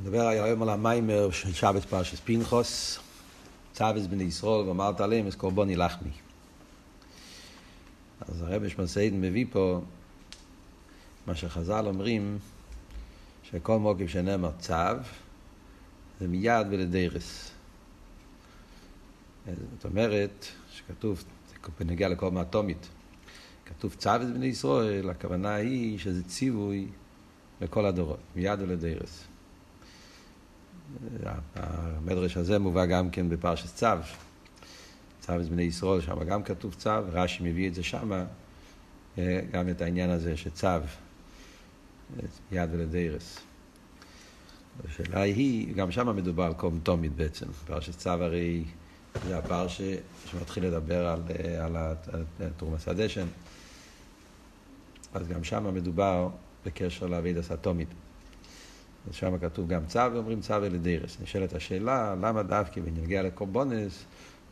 נדבר היום על המיימר של שבת פרשס פינחוס, צוויס בני ישראל, ואמרת עליהם, אז קורבוני לחמי. אז הרבי שמסעידן מביא פה מה שחז"ל אומרים, שכל מוקיב שנאמר צו, זה מיד ולדרס. זאת אומרת, שכתוב, זה בנגיע לכל מאטומית, כתוב צוויס בני ישראל, הכוונה היא שזה ציווי לכל הדורות, מיד ולדרס. המדרש הזה מובא גם כן בפרשת צו, צו בני ישראל, שם גם כתוב צו, רש"י מביא את זה שם, אה, גם את העניין הזה שצו, יד ולדרס. השאלה היא, גם שם מדובר על קום תומית בעצם, פרשת צו הרי זה הפרש שמתחיל לדבר על, אה, על התרומס הדשן, אז גם שם מדובר בקשר לאבידס התומית. שם כתוב גם צו, ואומרים צו ולדרס. נשאלת השאלה, למה דווקא בנגיע לקורבונס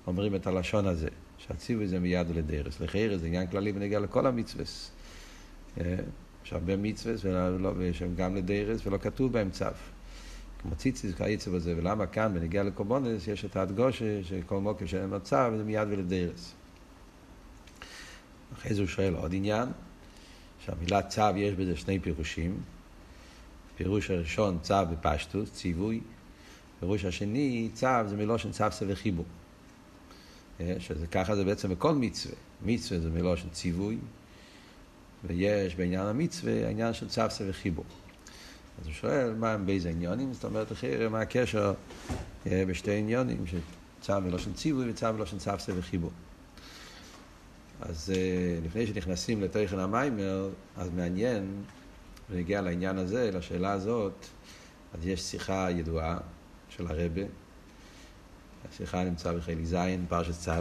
אומרים את הלשון הזה, שהציווי זה מיד ולדרס. לחייר זה עניין כללי בנגיע לכל המצווה. אה, יש הרבה מצווה שהם גם לדרס ולא כתוב בהם צו. כמו ציציס כעצב הזה, ולמה כאן בנגיע לקורבונס יש את ההדגושה שכל מוקר שאין לו צו זה מיד ולדרס. אחרי זה הוא שואל עוד עניין, שהמילה צו יש בזה שני פירושים. פירוש הראשון צו בפשטוס, ציווי. פירוש השני, צו זה מלושן צו וחיבור. אה, שזה ככה זה בעצם בכל מצווה. מצווה זה מלושן ציווי, ויש בעניין המצווה העניין של צו וחיבור. אז הוא שואל, מה הם באיזה עניונים? זאת אומרת, אחרי מה הקשר אה, בשתי עניונים, שצו מלושן ציווי וצו מלושן צו וחיבור. אז אה, לפני שנכנסים לתוכן המיימר, אז מעניין ונגיע לעניין הזה, לשאלה הזאת, אז יש שיחה ידועה של הרבה. השיחה נמצאה בחלק ז', פרשת צו,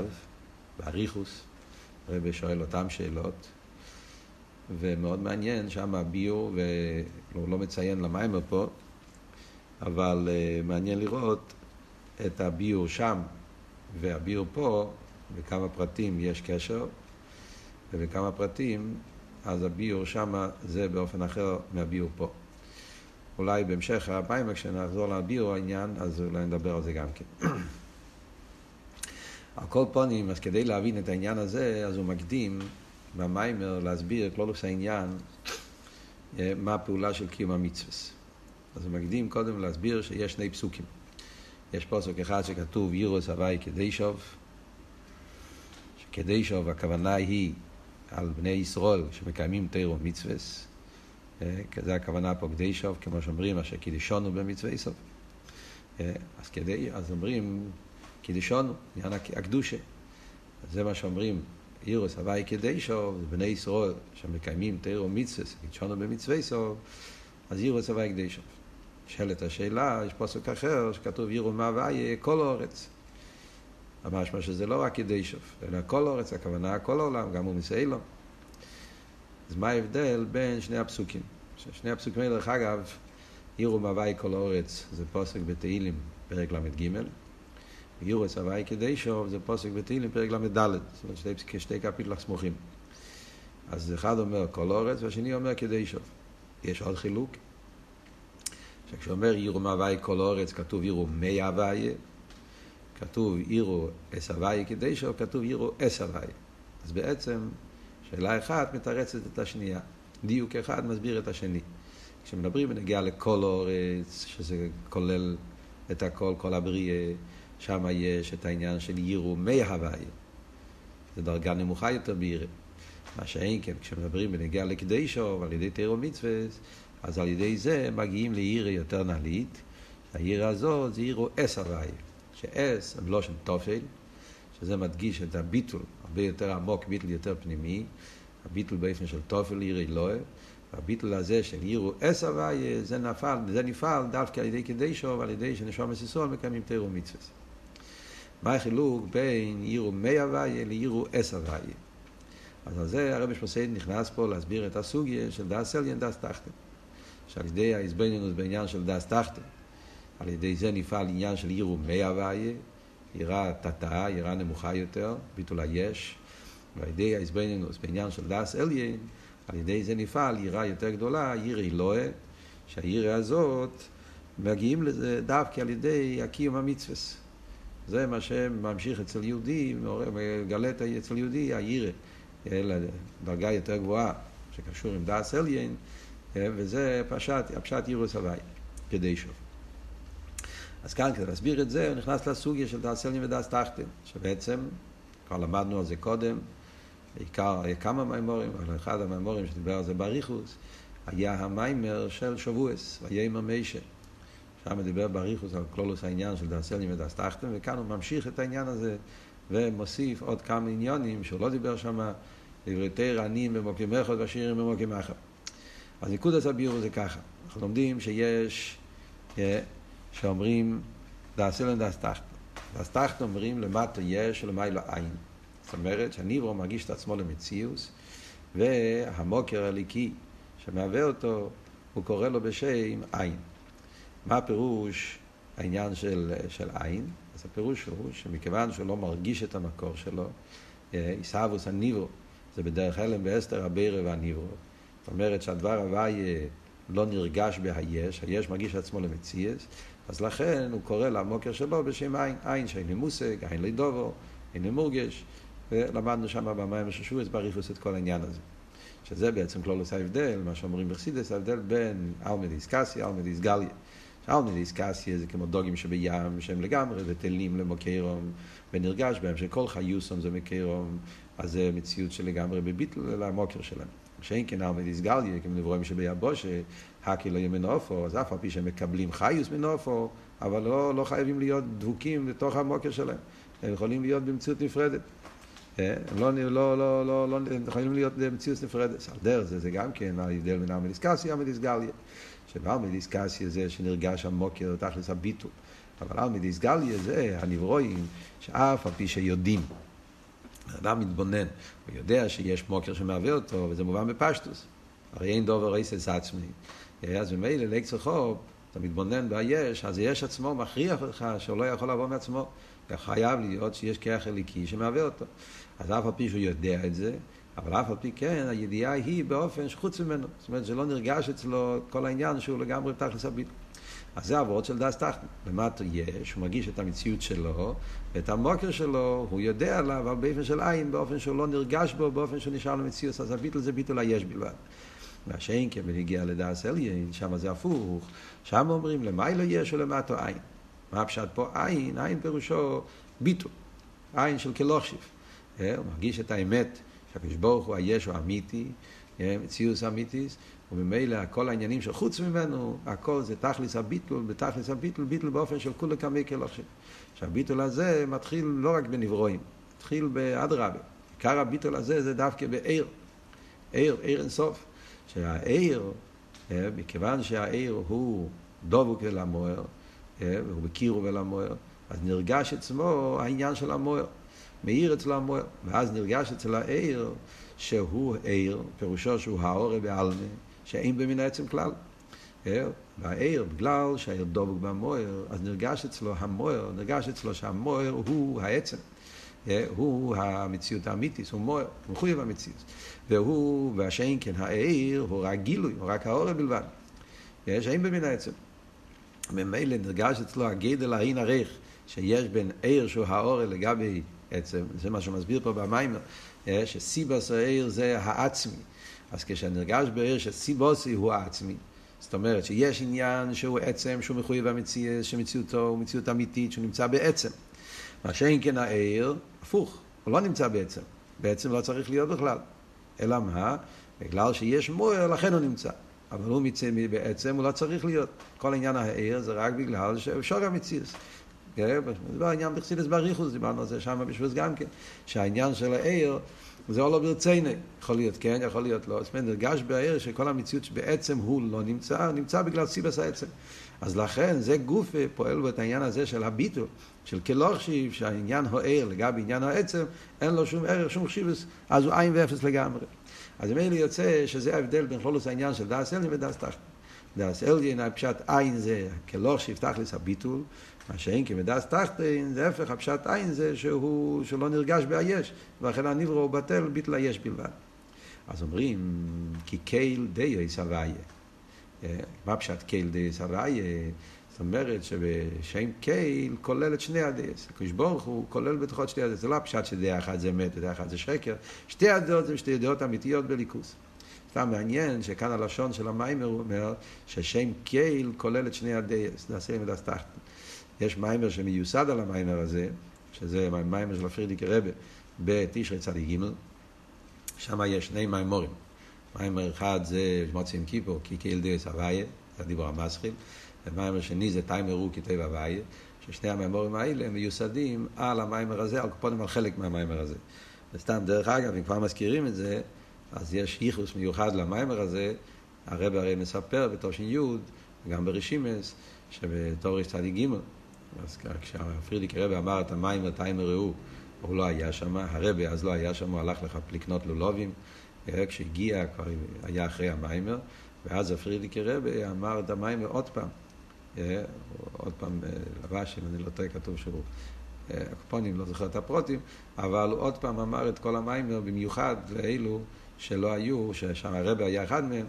באריכוס. הרבה שואל אותם שאלות, ומאוד מעניין שם הביור, והוא לא מציין למיימר פה, אבל uh, מעניין לראות את הביור שם והביור פה, בכמה פרטים יש קשר, ובכמה פרטים אז הביור שם זה באופן אחר מהביור פה. אולי בהמשך הפעמים כשנחזור לביור העניין, אז אולי נדבר על זה גם כן. על כל פונים, אז כדי להבין את העניין הזה, אז הוא מקדים במיימר להסביר את כלולוס העניין, אה, מה הפעולה של קיום המצווה. אז הוא מקדים קודם להסביר שיש שני פסוקים. יש פסוק אחד שכתוב ירוס הוואי כדישוב, שכדישוב הכוונה היא על בני ישראל שמקיימים תירו מצווס, אה, זה הכוונה פה כדי שוב, כמו שאומרים, אשר קידישונו במצווה סוף. אה, אז כדי, אז אומרים קידישונו, עניין הקדושה. זה מה שאומרים, אירוס הוואי שוב, בני ישראל שמקיימים תירו מצווס, קידישונו במצווה סוף, אז אירוס הוואי שוב. נשאלת השאלה, יש פוסק אחר שכתוב אירו מה הוואי כל האורץ. המשמע שזה לא רק ידי שוף, אלא כל אורץ, הכוונה כל העולם, גם הוא מסיילו. אז מה ההבדל בין שני הפסוקים? שני הפסוקים האלה, דרך אגב, עירו מהווי כל אורץ, זה פוסק בתהילים, פרק ל"ג, ויורס הווי כדי שוב, זה פוסק בתהילים, פרק ל"ד, זאת אומרת שתי, שתי קפיטלח סמוכים. אז אחד אומר כל אורץ, והשני אומר כדי שוב. יש עוד חילוק, שכשאומר עירו מהווי כל אורץ, כתוב עירו מי הווי, כתוב עירו אס הוואי כדישו, כתוב עירו אס הוואי. אז בעצם שאלה אחת מתרצת את השנייה. דיוק אחד מסביר את השני. כשמדברים בנגיעה לכל אורץ, שזה כולל את הכל, כל הבריאה, שם יש את העניין של עירו מי הוואי. זו דרגה נמוכה יותר בעירה. מה שאין כן, כשמדברים בנגיעה לקדישו ועל ידי תירו מצווה, אז על ידי זה מגיעים לעירה יותר נעלית. העירה הזאת זה עירו אס הוואי. שאס הם לא תופל, שזה מדגיש את הביטול הרבה יותר עמוק, ביטול יותר פנימי, הביטול באופן של תופל עיר אלוהה, והביטול הזה של עירו אס הוויה, זה נפל, זה נפעל דווקא על ידי קדישו ועל ידי שנשום מסיסול מקיימים תירו מצווה. מה החילוק בין עירו מי הוויה לעירו אס הוויה? אז על זה הרבי שמסייד נכנס פה להסביר את הסוגיה של דס אליין דס תחתן. שעל ידי ההסבנינוס בעניין של דס תחתן, על ידי זה נפעל עניין של עירו מי הוויה, יראה תתאה, יראה נמוכה יותר, ביטול היש, ועל ידי ההסבנינוס בעניין של דס אליין, על ידי זה נפעל יראה יותר גדולה, ירא אלוהה, שהירא הזאת מגיעים לזה דווקא על ידי הקיום המצווה. זה מה שממשיך אצל יהודי, מגלה אצל יהודי הירא, לדרגה יותר גבוהה, שקשור עם דאס אליין, וזה פשט, הפשט ירוס הוואי, כדי שוב. אז כאן, כדי להסביר את זה, הוא נכנס לסוגיה של דאס אליין ודאס תחתן, שבעצם, כבר למדנו על זה קודם, בעיקר כמה מימורים, אבל אחד המימורים שדיבר על זה באריכוס, היה המיימר של שבועס, ויאמר מיישה. שם דיבר באריכוס על כלולוס העניין של דאסלים ודאס תחתן, וכאן הוא ממשיך את העניין הזה ומוסיף עוד כמה עניונים שהוא לא דיבר שם, דברי תרא עניים במוקים אחד ועשירים במוקים אחד. אז ניקוד הביור זה ככה, אנחנו לומדים שיש, אה, שאומרים ודאס תחתן. דאס תחתן אומרים למטה יש ולמיילו אין. זאת אומרת שהניברו מרגיש את עצמו למציאוס, והמוקר הליקי שמהווה אותו, הוא קורא לו בשם עין. מה הפירוש העניין של, של עין? אז הפירוש הוא שמכיוון שהוא לא מרגיש את המקור שלו, עיסאוווס הניברו, זה בדרך הלם באסתר הבירה והניברו. זאת אומרת שהדבר הוויה לא נרגש בהיש, היש מרגיש עצמו למציאס, אז לכן הוא קורא למוקר שלו בשם עין, עין שאין מושג, עין לדובו, אין מורגש, ולמדנו שם במים של שבועס בריחוס את כל העניין הזה. שזה בעצם כלולוס ההבדל, מה שאומרים בחסידס, ההבדל בין אלמדיס קסיה, אלמדיס גליה. אלמדיס קסיה זה כמו דוגים שבים, שהם לגמרי בטלים למוקירום, ונרגש בהם שכל חיוסום זה מקירום, אז זה מציאות שלגמרי בביטל למוקר שלהם. שאין כן אלמדיס גליה, כמו נברואים שביבושה, הקי לא יהיה מנופו, אז אף על פי שהם מקבלים חיוס מנופו, אבל לא, לא חייבים להיות דבוקים בתוך המוקר שלהם. הם יכולים להיות במציאות נפרדת. הם לא, לא, לא, לא, לא יכולים להיות במציאות נפרדת. על דרך זה, זה גם כן ההבדל בין המדיסקסיה למדיסגליה. שבאלמדיסקסיה זה שנרגש המוקר, תכלס הביטול. אבל אלמדיסגליה זה הנברואים שאף על פי שיודעים. האדם מתבונן, הוא יודע שיש מוקר שמהווה אותו, וזה מובן בפשטוס. הרי אין דובר רייסס עצמי. אז ממילא לקצר חוב, אתה מתבונן ביש, אז היש עצמו מכריח שהוא לא יכול לבוא מעצמו. חייב להיות שיש כרך אליקי שמהווה אותו. אז אף על פי שהוא יודע את זה, אבל אף על פי כן, הידיעה היא באופן שחוץ ממנו. זאת אומרת, זה לא נרגש אצלו כל העניין שהוא לגמרי תכלס הביט. אז זה עבורות של דס תחתן. למטה יש, הוא מרגיש את המציאות שלו, ואת המוקר שלו, הוא יודע עליו, אבל באופן של עין, באופן שהוא לא נרגש בו, באופן שהוא נשאר למציאות, אז הביטל זה ביטול היש בלבד. מה שאין כן בנגיע לדס אליין, שם זה הפוך, שם אומרים למיילו יש ולמטה עין. מה הפשט פה? עין, עין פירושו ביטול, עין של כלוכשיב. אה, הוא מרגיש את האמת שהקדוש ברוך הוא היש הוא אמיתי, אה, מציאוס אמיתיס, וממילא כל העניינים שחוץ ממנו, הכל זה תכלס הביטול, בתכלס הביטול, ביטול באופן של כולי קמי כלוכשיב. שהביטול הזה מתחיל לא רק בנברואים, מתחיל באדרבה. עיקר הביטול הזה זה דווקא בעיר, עיר, עיר אינסוף. שהעיר, אה, מכיוון שהעיר הוא דבוק ולמוער, והוא בקירו ולמוער, אז נרגש אצלו העניין של המוער. מאיר אצלו המוער, ואז נרגש אצל העיר שהוא עיר, פירושו שהוא העורא בעלמה, שאין במין העצם כלל. והעיר, בגלל שהעיר דבוק במוער, אז נרגש אצלו המוער, נרגש אצלו שהמוער הוא העצם. הוא המציאות האמיתית, הוא מוער, הוא מחויב המציאות. והוא, והשאין כן העיר, הוא רק גילוי, הוא רק העורא בלבד. שאין במין העצם. ממילא נרגש אצלו הגדל העין הריך שיש בין עיר שהוא העורל לגבי עצם, זה מה שהוא מסביר פה במים, שסיבוס העיר זה העצמי. אז כשנרגש בעיר שסיבוסי הוא העצמי, זאת אומרת שיש עניין שהוא עצם, שהוא מחויב במציאות, שמציאותו הוא מציאות אמיתית, שהוא נמצא בעצם. מה שאין כן העיר, הפוך, הוא לא נמצא בעצם. בעצם לא צריך להיות בכלל. אלא מה? בגלל שיש מוער, לכן הוא נמצא. אבל הוא מצא בעצם, הוא לא צריך להיות. כל עניין העיר זה רק בגלל שאפשר המציאות. זה לא העניין בחסידס בריחוס, דיברנו על זה שם בשבוס גם כן, שהעניין של העיר זה לא ברציני, יכול להיות כן, יכול להיות לא, זאת אומרת, נרגש בעיר שכל המציאות שבעצם הוא לא נמצא, נמצא בגלל סיבס העצם. אז לכן זה גוף פועל בו את העניין הזה של הביטול, של כלוכשיב, שהעניין העיר לגבי עניין העצם, אין לו שום ערך, שום חשיבס, אז הוא עין ואפס לגמרי. אז ממילא יוצא שזה ההבדל בין חולוס העניין של דאס אלין ודאס תחתן. דאס אלין, הפשט עין זה כלוכשיב תכלס הביטול, מה שאין כמדס תחתין, זה הפך, הפשט עין זה שהוא, שלא נרגש ביש, ולכן הנברו הוא בטל ביטל היש בלבד. אז אומרים, כי קייל דיו סבייה. מה פשט קייל דיו סבייה? אומרת שבשם קייל כולל את שני הדייס. הקדוש ברוך הוא כולל בתוכו את שתי הדייס. זה לא הפשט שדעה אחת זה אמת ודעה אחת זה שקר. שתי הדעות זה שתי דעות אמיתיות בליכוס. סתם מעניין שכאן הלשון של המיימר אומר ששם קייל כולל את שני הדייס. נעשה עם הדס תחתן. יש מיימר שמיוסד על המיימר הזה, שזה מיימר של הפרידיקי רבה בתשרי צדיק ג' שם יש שני מיימורים. מיימר אחד זה מוצאים כיפור, כי קייל דייס הוויה, זה הדיבור המסחיל. ומיימר שני זה תיימר הוא כתב הוויה, ששני המיימורים האלה מיוסדים על המיימר הזה, על קופונים על חלק מהמיימר הזה. וסתם, דרך אגב, אם כבר מזכירים את זה, אז יש ייחוס מיוחד למיימר הזה, הרב הרי מספר בתושין י' גם ברשימס, שבתור צדיק ג' אז כשפרידיק רבי אמר את המיימר תיימר הוא, הוא לא היה שם, הרבי אז לא היה שם, הוא הלך לך לקנות לולובים, כשהגיע כבר היה אחרי המיימר, ואז הפרידיק רבי אמר את המיימר עוד פעם. עוד פעם לבש, אם אני לא טועה, כתוב שהוא הקופונים, לא זוכר את הפרוטים, אבל הוא עוד פעם אמר את כל המיימר, במיוחד לאלו שלא היו, ששם הרבי היה אחד מהם,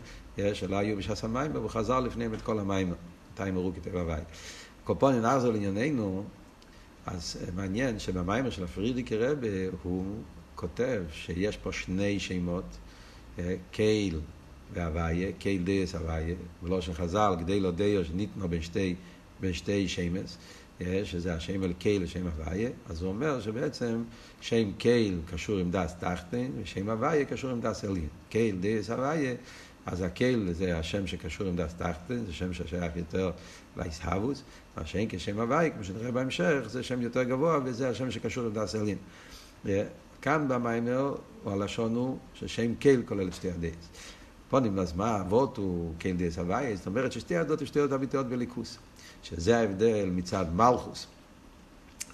שלא היו בשעס המיימר, והוא חזר לפניהם את כל המיימר, תיימר הוא כתב הבית. קופונים נחזור לענייננו, אז מעניין שבמיימר של הפרידיקי רבי הוא כותב שיש פה שני שמות, קייל והוויה, קייל דייס הוויה, בלושן חז"ל, כדי לא דיו שניתנו בין שתי, בין שתי שמס, שזה השם אל קייל ושם הוויה, אז הוא אומר שבעצם שם קייל קשור עם דס תחתן, ושם הוויה קשור עם דס עליין. קייל דייס הוויה, אז הקייל זה השם שקשור עם דס תחתן, זה שם ששייך יותר לאיסהבוס, מה שאין כשם הוויה, כמו שנראה בהמשך, זה שם יותר גבוה, וזה השם שקשור עם דס עליין. כאן במיימר, הלשון הוא ששם קייל כולל שתי הדייס. פונים אז מה אבות הוא כן דייס הוויה, זאת אומרת ששתי הדעות הן שתי אמיתיות בליכוס, שזה ההבדל מצד מלכוס,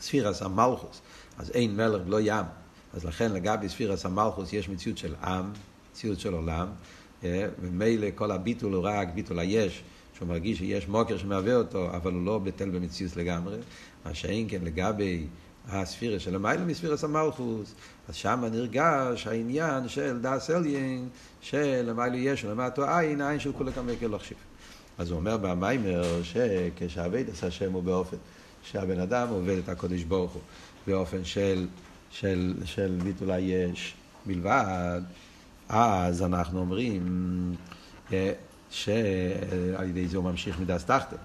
ספירס המלכוס, אז אין מלך לא ים, אז לכן לגבי ספירס המלכוס יש מציאות של עם, מציאות של עולם, ומילא כל הביטול הוא רק ביטול היש, שהוא מרגיש שיש מוקר שמהווה אותו, אבל הוא לא בטל במציאות לגמרי, מה שאין כן לגבי הספירה של המיילה מספירס המלכוס, אז שם נרגש העניין של דס אליין, של המיילה יש ולמטו עין, עין של כולי כמי לא חשיב. אז הוא אומר במיימר שכשעבד עשה השם הוא באופן שהבן אדם עובד את הקודש ברוך הוא באופן של, של, של ביטול היש בלבד, אז אנחנו אומרים שעל ידי זה הוא ממשיך מדס תחתן.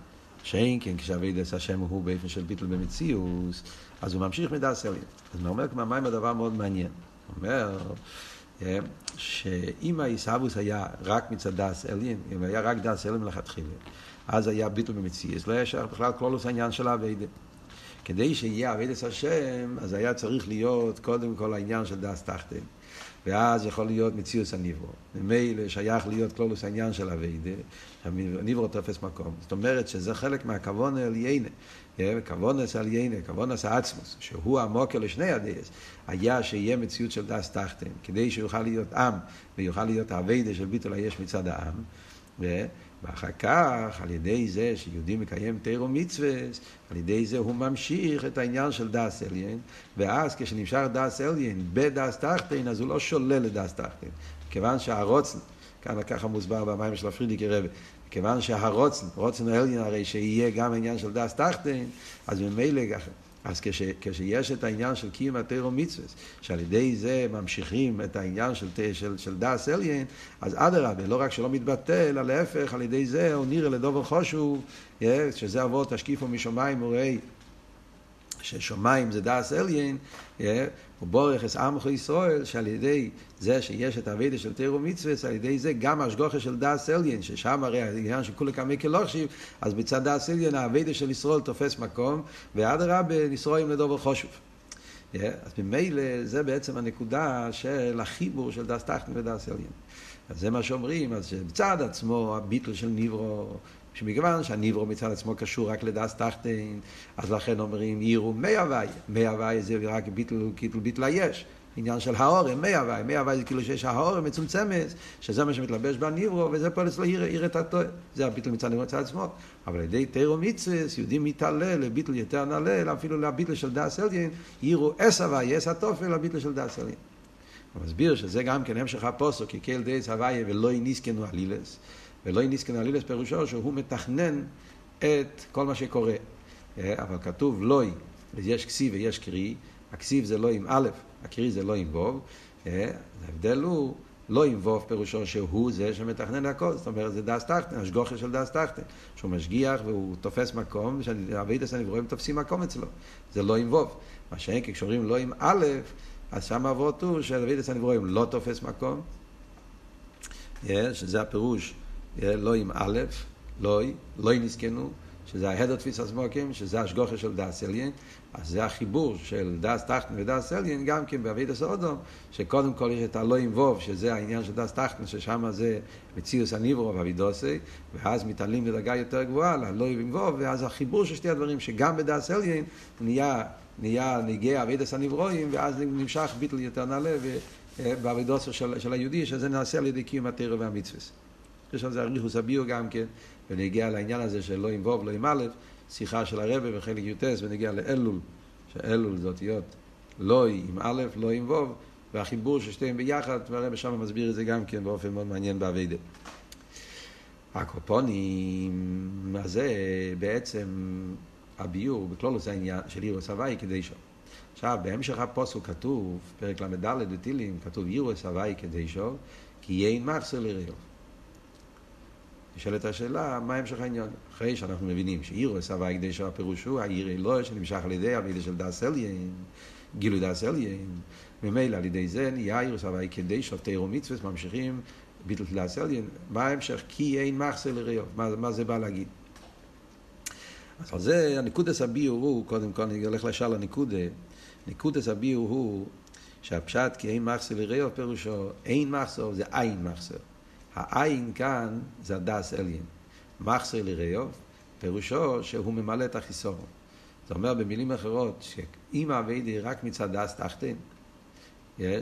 שאין כן כשאבידס השם הוא באופן של ביטול במציאוס, אז הוא ממשיך מדס אלין. אז הוא אומר כמו מים הדבר מאוד מעניין. הוא אומר שאם העיסאוווס היה רק מצד דס אלין, אם היה רק דס אלין מלכתחילה, אז היה ביטול במציאות, לא היה שייך בכלל כלולוס העניין של העבודה. כדי שיהיה עבודת השם, אז היה צריך להיות קודם כל העניין של דעת תחתון. ואז יכול להיות מציאות הנברא. ממילא שייך להיות כלולוס העניין של אביידה, הניברו תופס מקום. זאת אומרת שזה חלק מהכוונה העליונה. כוונה העליונה, כוונת העצמות, שהוא המקור לשני הדעות, היה שיהיה מציאות של דעת תחתון, כדי שיוכל להיות עם, ויוכל להיות עבודה של ביטול היש מצד העם. ואחר כך, על ידי זה שיהודי מקיים תורה ומצוות, על ידי זה הוא ממשיך את העניין של דעת עליון, ואז כשנמשך דעת עליון בדעת תחתון, אז הוא לא שולל את דעת תחתון. כיוון שהרצון, כאן ככה מוסבר במאמר של הפרידיקער רבי, כיוון שהרצון, רצון העליון הרי שיהיה גם העניין של דעת תחתון, אז ממילא אז כש, כשיש את העניין של קיום התורה ומצוות, שעל ידי זה ממשיכים את העניין של, של, של דס אליין, אז אדרבה, לא רק שלא מתבטא, אלא להפך, על ידי זה הוא נראה לדובר חושו, שזה אבות תשקיפו משמיים וראי, ששמיים זה דס אליין, ובורך את עמך ישראל, שעל ידי זה שיש את האבידה של תירו מצווה, על ידי זה גם השגוחה של דס אליין, ששם הרי העניין של כולי כמי כלוכשיב, אז מצד דס אליין האבידה של ישראל תופס מקום, ואדרבה נשרואים לדובר חשוב. אז ממילא זה בעצם הנקודה של החיבור של דס תחתן ודס אליין. אז זה מה שאומרים, אז בצד עצמו הביטל של ניברו שמכיוון שהניברו מצד עצמו קשור רק לדס תחתין, אז לכן אומרים יראו מי הוואי. מי הוואי זה רק ביטל, כאילו ביטל היש. עניין של האורם, מי הוואי. מי הוואי זה כאילו שיש האורם מצומצמת, שזה מה שמתלבש בניברו, וזה פה אצלו עיר את הטועה. זה הביטל מצד מצד עצמו. אבל על ידי תירו מצווס, יהודים מתעלה לביטל יותר נעלה, אפילו לביטל של דס אליין, יראו אס הוואי, אס התופל, לביטל של דס אליין. הוא מסביר שזה גם כן המשך הפוסק, כי כל דייס הוויה ולא יניסקנו עלילס. ולא יניסקן עלילס פירושו שהוא מתכנן את כל מה שקורה. אבל כתוב לוי, יש כסיב ויש קרי, הכסיב זה לא עם א', הקרי זה לא עם ו', ההבדל הוא לא עם ו' פירושו שהוא זה שמתכנן הכל, זאת אומרת זה דס טחטן, השגוחה של דס טחטן, שהוא משגיח והוא תופס מקום, ושאבידס הנברואים תופסים מקום אצלו, זה לא עם ו', מה שאין כשאומרים לא עם א', אז שם אבות הוא שאבידס הנברואים לא תופס מקום, שזה הפירוש לא עם א', לא, לא נזכנו, שזה ההדר תפיס הסמוקים, שזה השגוחה של דס אליין, אז זה החיבור של דס טחטן ודס אליין, גם כן באבידס אודום, שקודם כל יש את הלא עם ווב, שזה העניין של דס טחטן, ששם זה מציאוס הניברו ואבידוסי, ואז מתעלים לדרגה יותר גבוהה, ללא עם ווב, ואז החיבור של שתי הדברים, שגם בדס אליין נהיה, נהיה נגיע אבידס הנברואים, ואז נמשך ביטל יותר נעלה, באבידוסו של, של היהודי, שזה נעשה על ידי קיום התרא והמצווה. יש על זה אריכוס הביאו גם כן, ונגיע לעניין הזה של לא עם ווב, לא עם א', שיחה של הרבה בחלק י"ט, ונגיע לאלול, שאלול זה אותיות לא עם א', לא עם ווב, והחיבור של שתיהם ביחד, והרבה שם מסביר את זה גם כן באופן מאוד מעניין באביידה. הקופונים, אז זה בעצם הביור, בכלולוס העניין של אירוס הוואי כדי שו. עכשיו, בהמשך הפוסוק כתוב, פרק ל"ד בתהילים, כתוב אירוס הוואי כדי שו, כי אין מחסר לרעיו. נשאלת השאלה, מה המשך העניין? אחרי שאנחנו מבינים שאירוס כדי שהפירוש הוא העיר אלוהי שנמשך על ידי המידה של דס אליין, גילוי דס אליין, ממילא על ידי זה נהיה אירוס כדי שופטי ומצווה ממשיכים ביטל דס אליין, מה ההמשך? כי אין מחסר לראיו, מה, מה זה בא להגיד? אז על זה הניקודס הביור הוא, קודם כל אני הולך לשאר לניקודה, ניקודס הביור הוא שהפשט כי אין מחסר לראיו פירושו אין מחסר זה אין מחסר העין כאן זה הדס אליין. מחסר לראיו, פירושו שהוא ממלא את החיסור. זה אומר במילים אחרות, שאם האביידי רק מצד דס תחתן,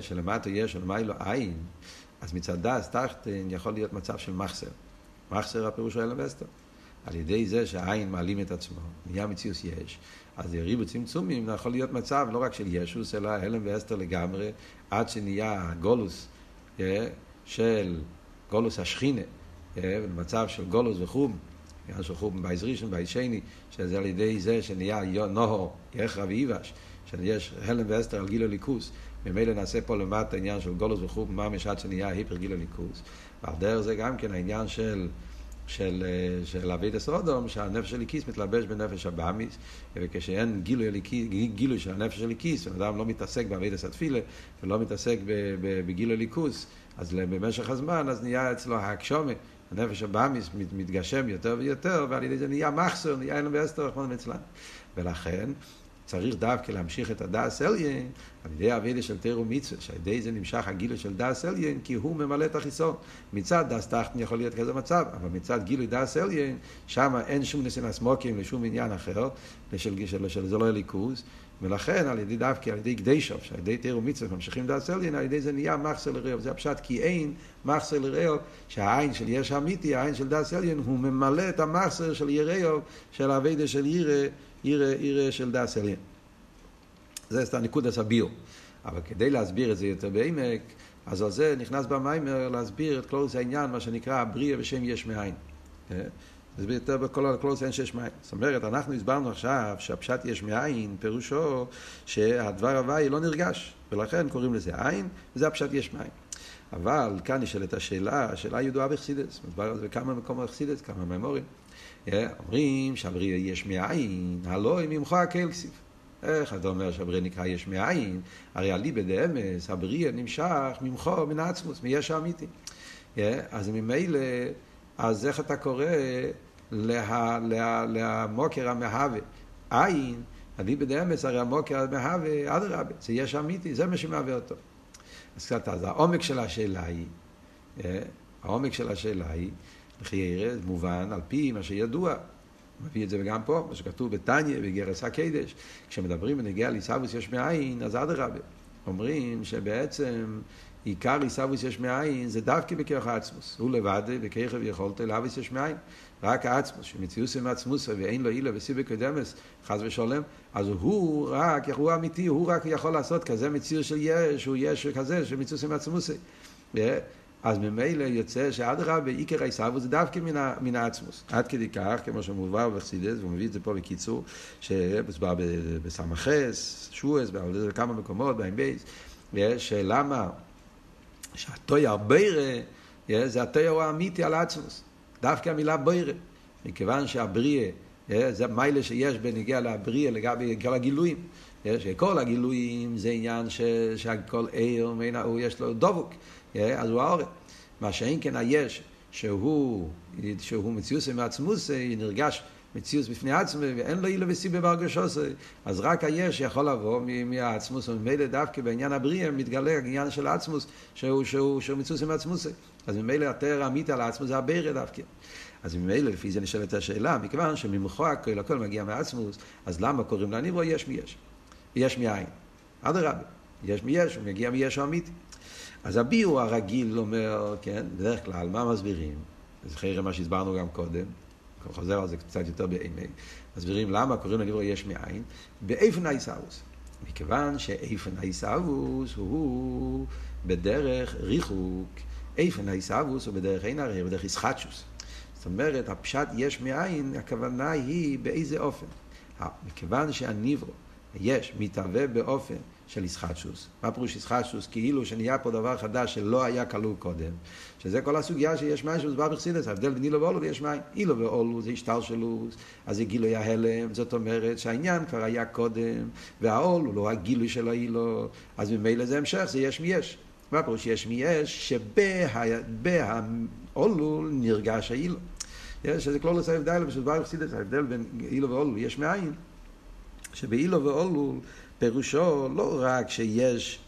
שלמטה יש ולמיילו עין, אז מצד דס תחתן יכול להיות מצב של מחסר. מחסר הפירוש הוא אלם וסתר. על ידי זה שהעין מעלים את עצמו, נהיה מציאוס יש, אז יריבו צמצומים, יכול להיות מצב לא רק של ישוס, אלא הלם ואסתר לגמרי, עד שנהיה גלות של גלות השכינה, במצב של גלות וחורבן, עניין של חורבן בית ראשון, בית שני, שזה על ידי זה שנהיה נוהו, יחרא ואיבש, שיש הלם ואסתר על גיל הליכוס, ממילא נעשה פה למטה עניין של גלות וחורבן, ממש עד שנהיה היפך גילוי אלקות. ועל דרך זה גם כן העניין של... של, של עבודת האדם, שהנפש האלקית מתלבש בנפש הבהמית, וכשאין גילוי, גילוי של הנפש האלקית, אדם לא מתעסק בעבודת התפילה, ולא מתעסק בגילוי אלקות, אז במשך הזמן, אז נהיה אצלו הגשמה, הנפש הבהמית מתגשם יותר ויותר, ועל ידי זה נהיה מחסור, נהיה העלם והסתר רחמנא ליצלן. ולכן, צריך דווקא להמשיך את הדעת עליון על ידי עבודה של תורה ומצוות, שעל ידי זה נמשך הגילוי של דעת עליון, כי הוא ממלא את החיסרון. מצד דעת תחתון יכול להיות כזה מצב, אבל מצד גילוי דעת עליון, שם אין שום נסינס מוקים לשום עניין אחר, של, של, של זה לא הליכוז, ולכן על ידי דווקא, על ידי קדישוב, שעל ידי תירו מצווה ממשיכים דס אליין, על ידי זה נהיה מחסר לראו. זה הפשט, כי אין מחסר לראו, שהעין של יש אמיתי, העין של דס אליין, הוא ממלא את המחסר של יראו, של אבידה של ירא. עיר, עיר של דס אליין. זה את הניקוד הסביר. אבל כדי להסביר את זה יותר בעמק, אז על זה נכנס במיימר להסביר את כל העניין, מה שנקרא הבריאה בשם יש מאין. להסביר יותר בכל הקלוס אין שיש מאין. זאת אומרת, אנחנו הסברנו עכשיו שהפשט יש מאין, פירושו שהדבר הוואי לא נרגש, ולכן קוראים לזה עין, וזה הפשט יש מאין. אבל כאן נשאלת השאלה, השאלה ידועה בחסידס, מדבר על זה בכמה מקומות בחסידס, כמה מימורים. אומרים שהבריא יש מאין, הלא אם ימחו הקהל כסיף. איך אתה אומר שהבריא נקרא יש מאין? הרי הליבא דאמס, הבריא נמשך ממחו, מן העצמוס, מיש האמיתי. אז ממילא, אז איך אתה קורא לה, לה, למוקר המהווה? עין, הליבא דאמס, הרי המוקר המהווה, אדרבה, זה יש אמיתי, זה מה שמהווה אותו. אז קצת, אז העומק של השאלה היא, העומק של השאלה היא, לחיירה, מובן על פי מה שידוע. מביא את זה גם פה, מה שכתוב בתניא, בגרס הקדש, כשמדברים בנגיע לעיסאוויס יש מאין, אז אדרבה. אומרים שבעצם עיקר עיסאוויס יש מאין זה דווקא בכרך העצמוס. הוא לבד, בכרך ויכולת לאוויס יש מאין. רק העצמוס, שמציאוס עם עצמוס ואין לו אילה וסיבי קדמס, חס ושלום, אז הוא רק, הוא אמיתי, הוא רק יכול לעשות כזה מציאות של יש, הוא יש כזה, שמציאוס עם עצמוס. אז ממילא יוצא שאדרבה, עיקר העיסאוווס זה דווקא מן, מן העצמוס. עד כדי כך, כמו שמובא בחסידס, והוא מביא את זה פה בקיצור, שמוסבר בסמכס, שועס, בכמה מקומות, בעין בייס, שלמה שהטויר בירה זה הטויר האמיתי על עצמוס. דווקא המילה בירה. מכיוון שהבריא, זה מיילה שיש בנגיע לבריא לגבי כל הגילויים. שכל הגילויים זה עניין ש, שכל עיר, יש לו דבוק, אז הוא העורף. מה שאין כן היש, שהוא, שהוא מציוס מעצמוס, נרגש מציוס בפני עצמו, ואין לו אילו וסיבה בהרגשוסי. אז רק היש יכול לבוא מהעצמוס, וממילא דווקא בעניין הבריאה מתגלה העניין של העצמוס, שהוא, שהוא, שהוא מציוס מעצמוס. אז ממילא התאר האמיתי על העצמוס זה הבירה דווקא. אז ממילא לפי זה נשאלת השאלה, מכיוון שממוחו הכל הכל מגיע מעצמוס, אז למה קוראים לניברו יש מיש? יש מאין. אדרבה, יש מיש, הוא מגיע מיש האמיתי. אז הביאו הרגיל אומר, כן, בדרך כלל, מה מסבירים? חרם מה שהסברנו גם קודם, חוזר על זה קצת יותר באימי, מסבירים למה קוראים לניברו יש מאין, באיפן האיסאוווס. מכיוון שאיפן האיסאוווס הוא בדרך ריחוק, איפן האיסאוווס הוא בדרך אין הרי, בדרך ישחטשוס. זאת אומרת, הפשט יש מאין, הכוונה היא באיזה אופן. מכיוון שהניברו, יש, מתהווה באופן של ישחטשוס. מה פירוש ישחטשוס? כאילו שנהיה פה דבר חדש שלא היה כלול קודם. שזה כל הסוגיה שיש מים שמוסבר בחסידס, ההבדל בין אילו ואולו ויש מים. אילו ואולו זה השתלשלוס, אז זה גילוי ההלם, זאת אומרת שהעניין כבר היה קודם, והאול הוא לא הגילוי של האילו, אז ממילא זה המשך, זה יש מיש. מה פירוש יש מיש? שבהאולו נרגש האילו. שזה כלולוס ההבדל, ושדבר בחסידס, ההבדל בין אילו ואולו יש מאין. שבאילו ואולול פירושו לא רק שיש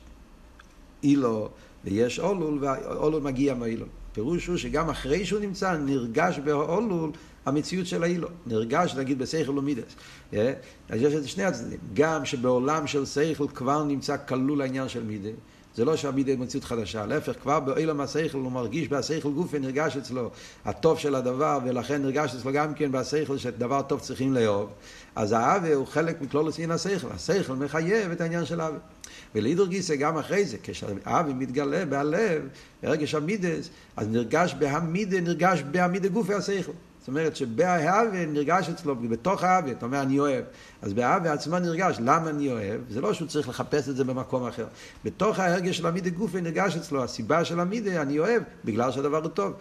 אילו ויש אולול, והאולול מגיע מאילו. פירוש הוא שגם אחרי שהוא נמצא, נרגש באולול המציאות של האילו. נרגש, נגיד, בשכל ומידס. אז יש את שני הצדדים. גם שבעולם של שכל כבר נמצא כלול העניין של מידה. זה לא שהמידה מציאות חדשה, להפך, כבר באילם השכל הוא מרגיש בהשכל גופי, נרגש אצלו הטוב של הדבר, ולכן נרגש אצלו גם כן בהשכל שדבר טוב צריכים לאהוב. אז האווה הוא חלק מכלול עשיין השכל, השכל מחייב את העניין של האווה. ולידור גיסא גם אחרי זה, כשהאווה מתגלה בהלב, ברגש המידס, אז נרגש בהמידה, נרגש בהמידה גופי השכל. זאת אומרת שבהאווה נרגש אצלו, בתוך האווה, אתה אומר אני אוהב, אז בהאווה עצמה נרגש, למה אני אוהב? זה לא שהוא צריך לחפש את זה במקום אחר. בתוך ההרגש של המידה גופי נרגש אצלו, הסיבה של המידה, אני אוהב, בגלל שהדבר הוא טוב.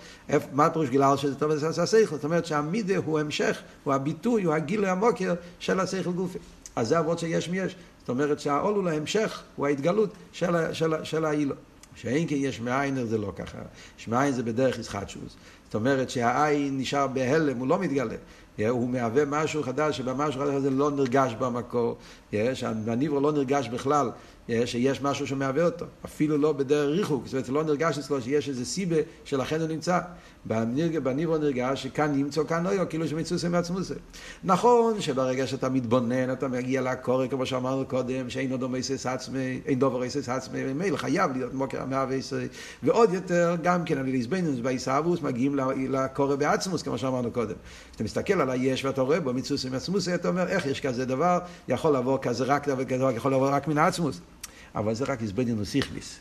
מה פירוש בגלל שזה טוב וזה השכל? זאת אומרת שהמידה הוא המשך, הוא הביטוי, הוא הגילוי המוקר של השכל גופי. אז זה אבות שיש מיש. זאת אומרת שהעול הוא להמשך, הוא ההתגלות של, של, של האילו. שאין כי יש מאין זה לא ככה. יש מאין זה בדרך ישחטשוס. זאת אומרת שהעין נשאר בהלם, הוא לא מתגלה. הוא מהווה משהו חדש, שבמשהו חדש הזה לא נרגש במקור, שהניברו לא נרגש בכלל. שיש משהו שמהווה אותו, אפילו לא בדרך ריחוק, זאת אומרת, לא נרגש אצלו שיש איזה סיבה שלכן הוא נמצא. בניבו נרגש שכאן נמצא, כאן לא יהיה, כאילו שמצוסה מעצמוסה. נכון שברגע שאתה מתבונן, אתה מגיע לקורא, כמו שאמרנו קודם, שאין עוד עומסס עצמי, אין דובר עסס עצמי, ממילא חייב להיות מוקר המאה ועשרה, ועוד יותר, גם כן על ליסבנינוס בעיסאוווס, מגיעים לקורא בעצמוס, כמו שאמרנו קודם. כשאתה מסתכל על היש ואתה רואה בו מצוסה מעצמוסה, אתה אומר, איך יש כזה דבר, יכול לבוא כזה רק דבר כזה, יכול לבוא רק מן העצמוס. אבל זה רק הסבדינוס סיכליס.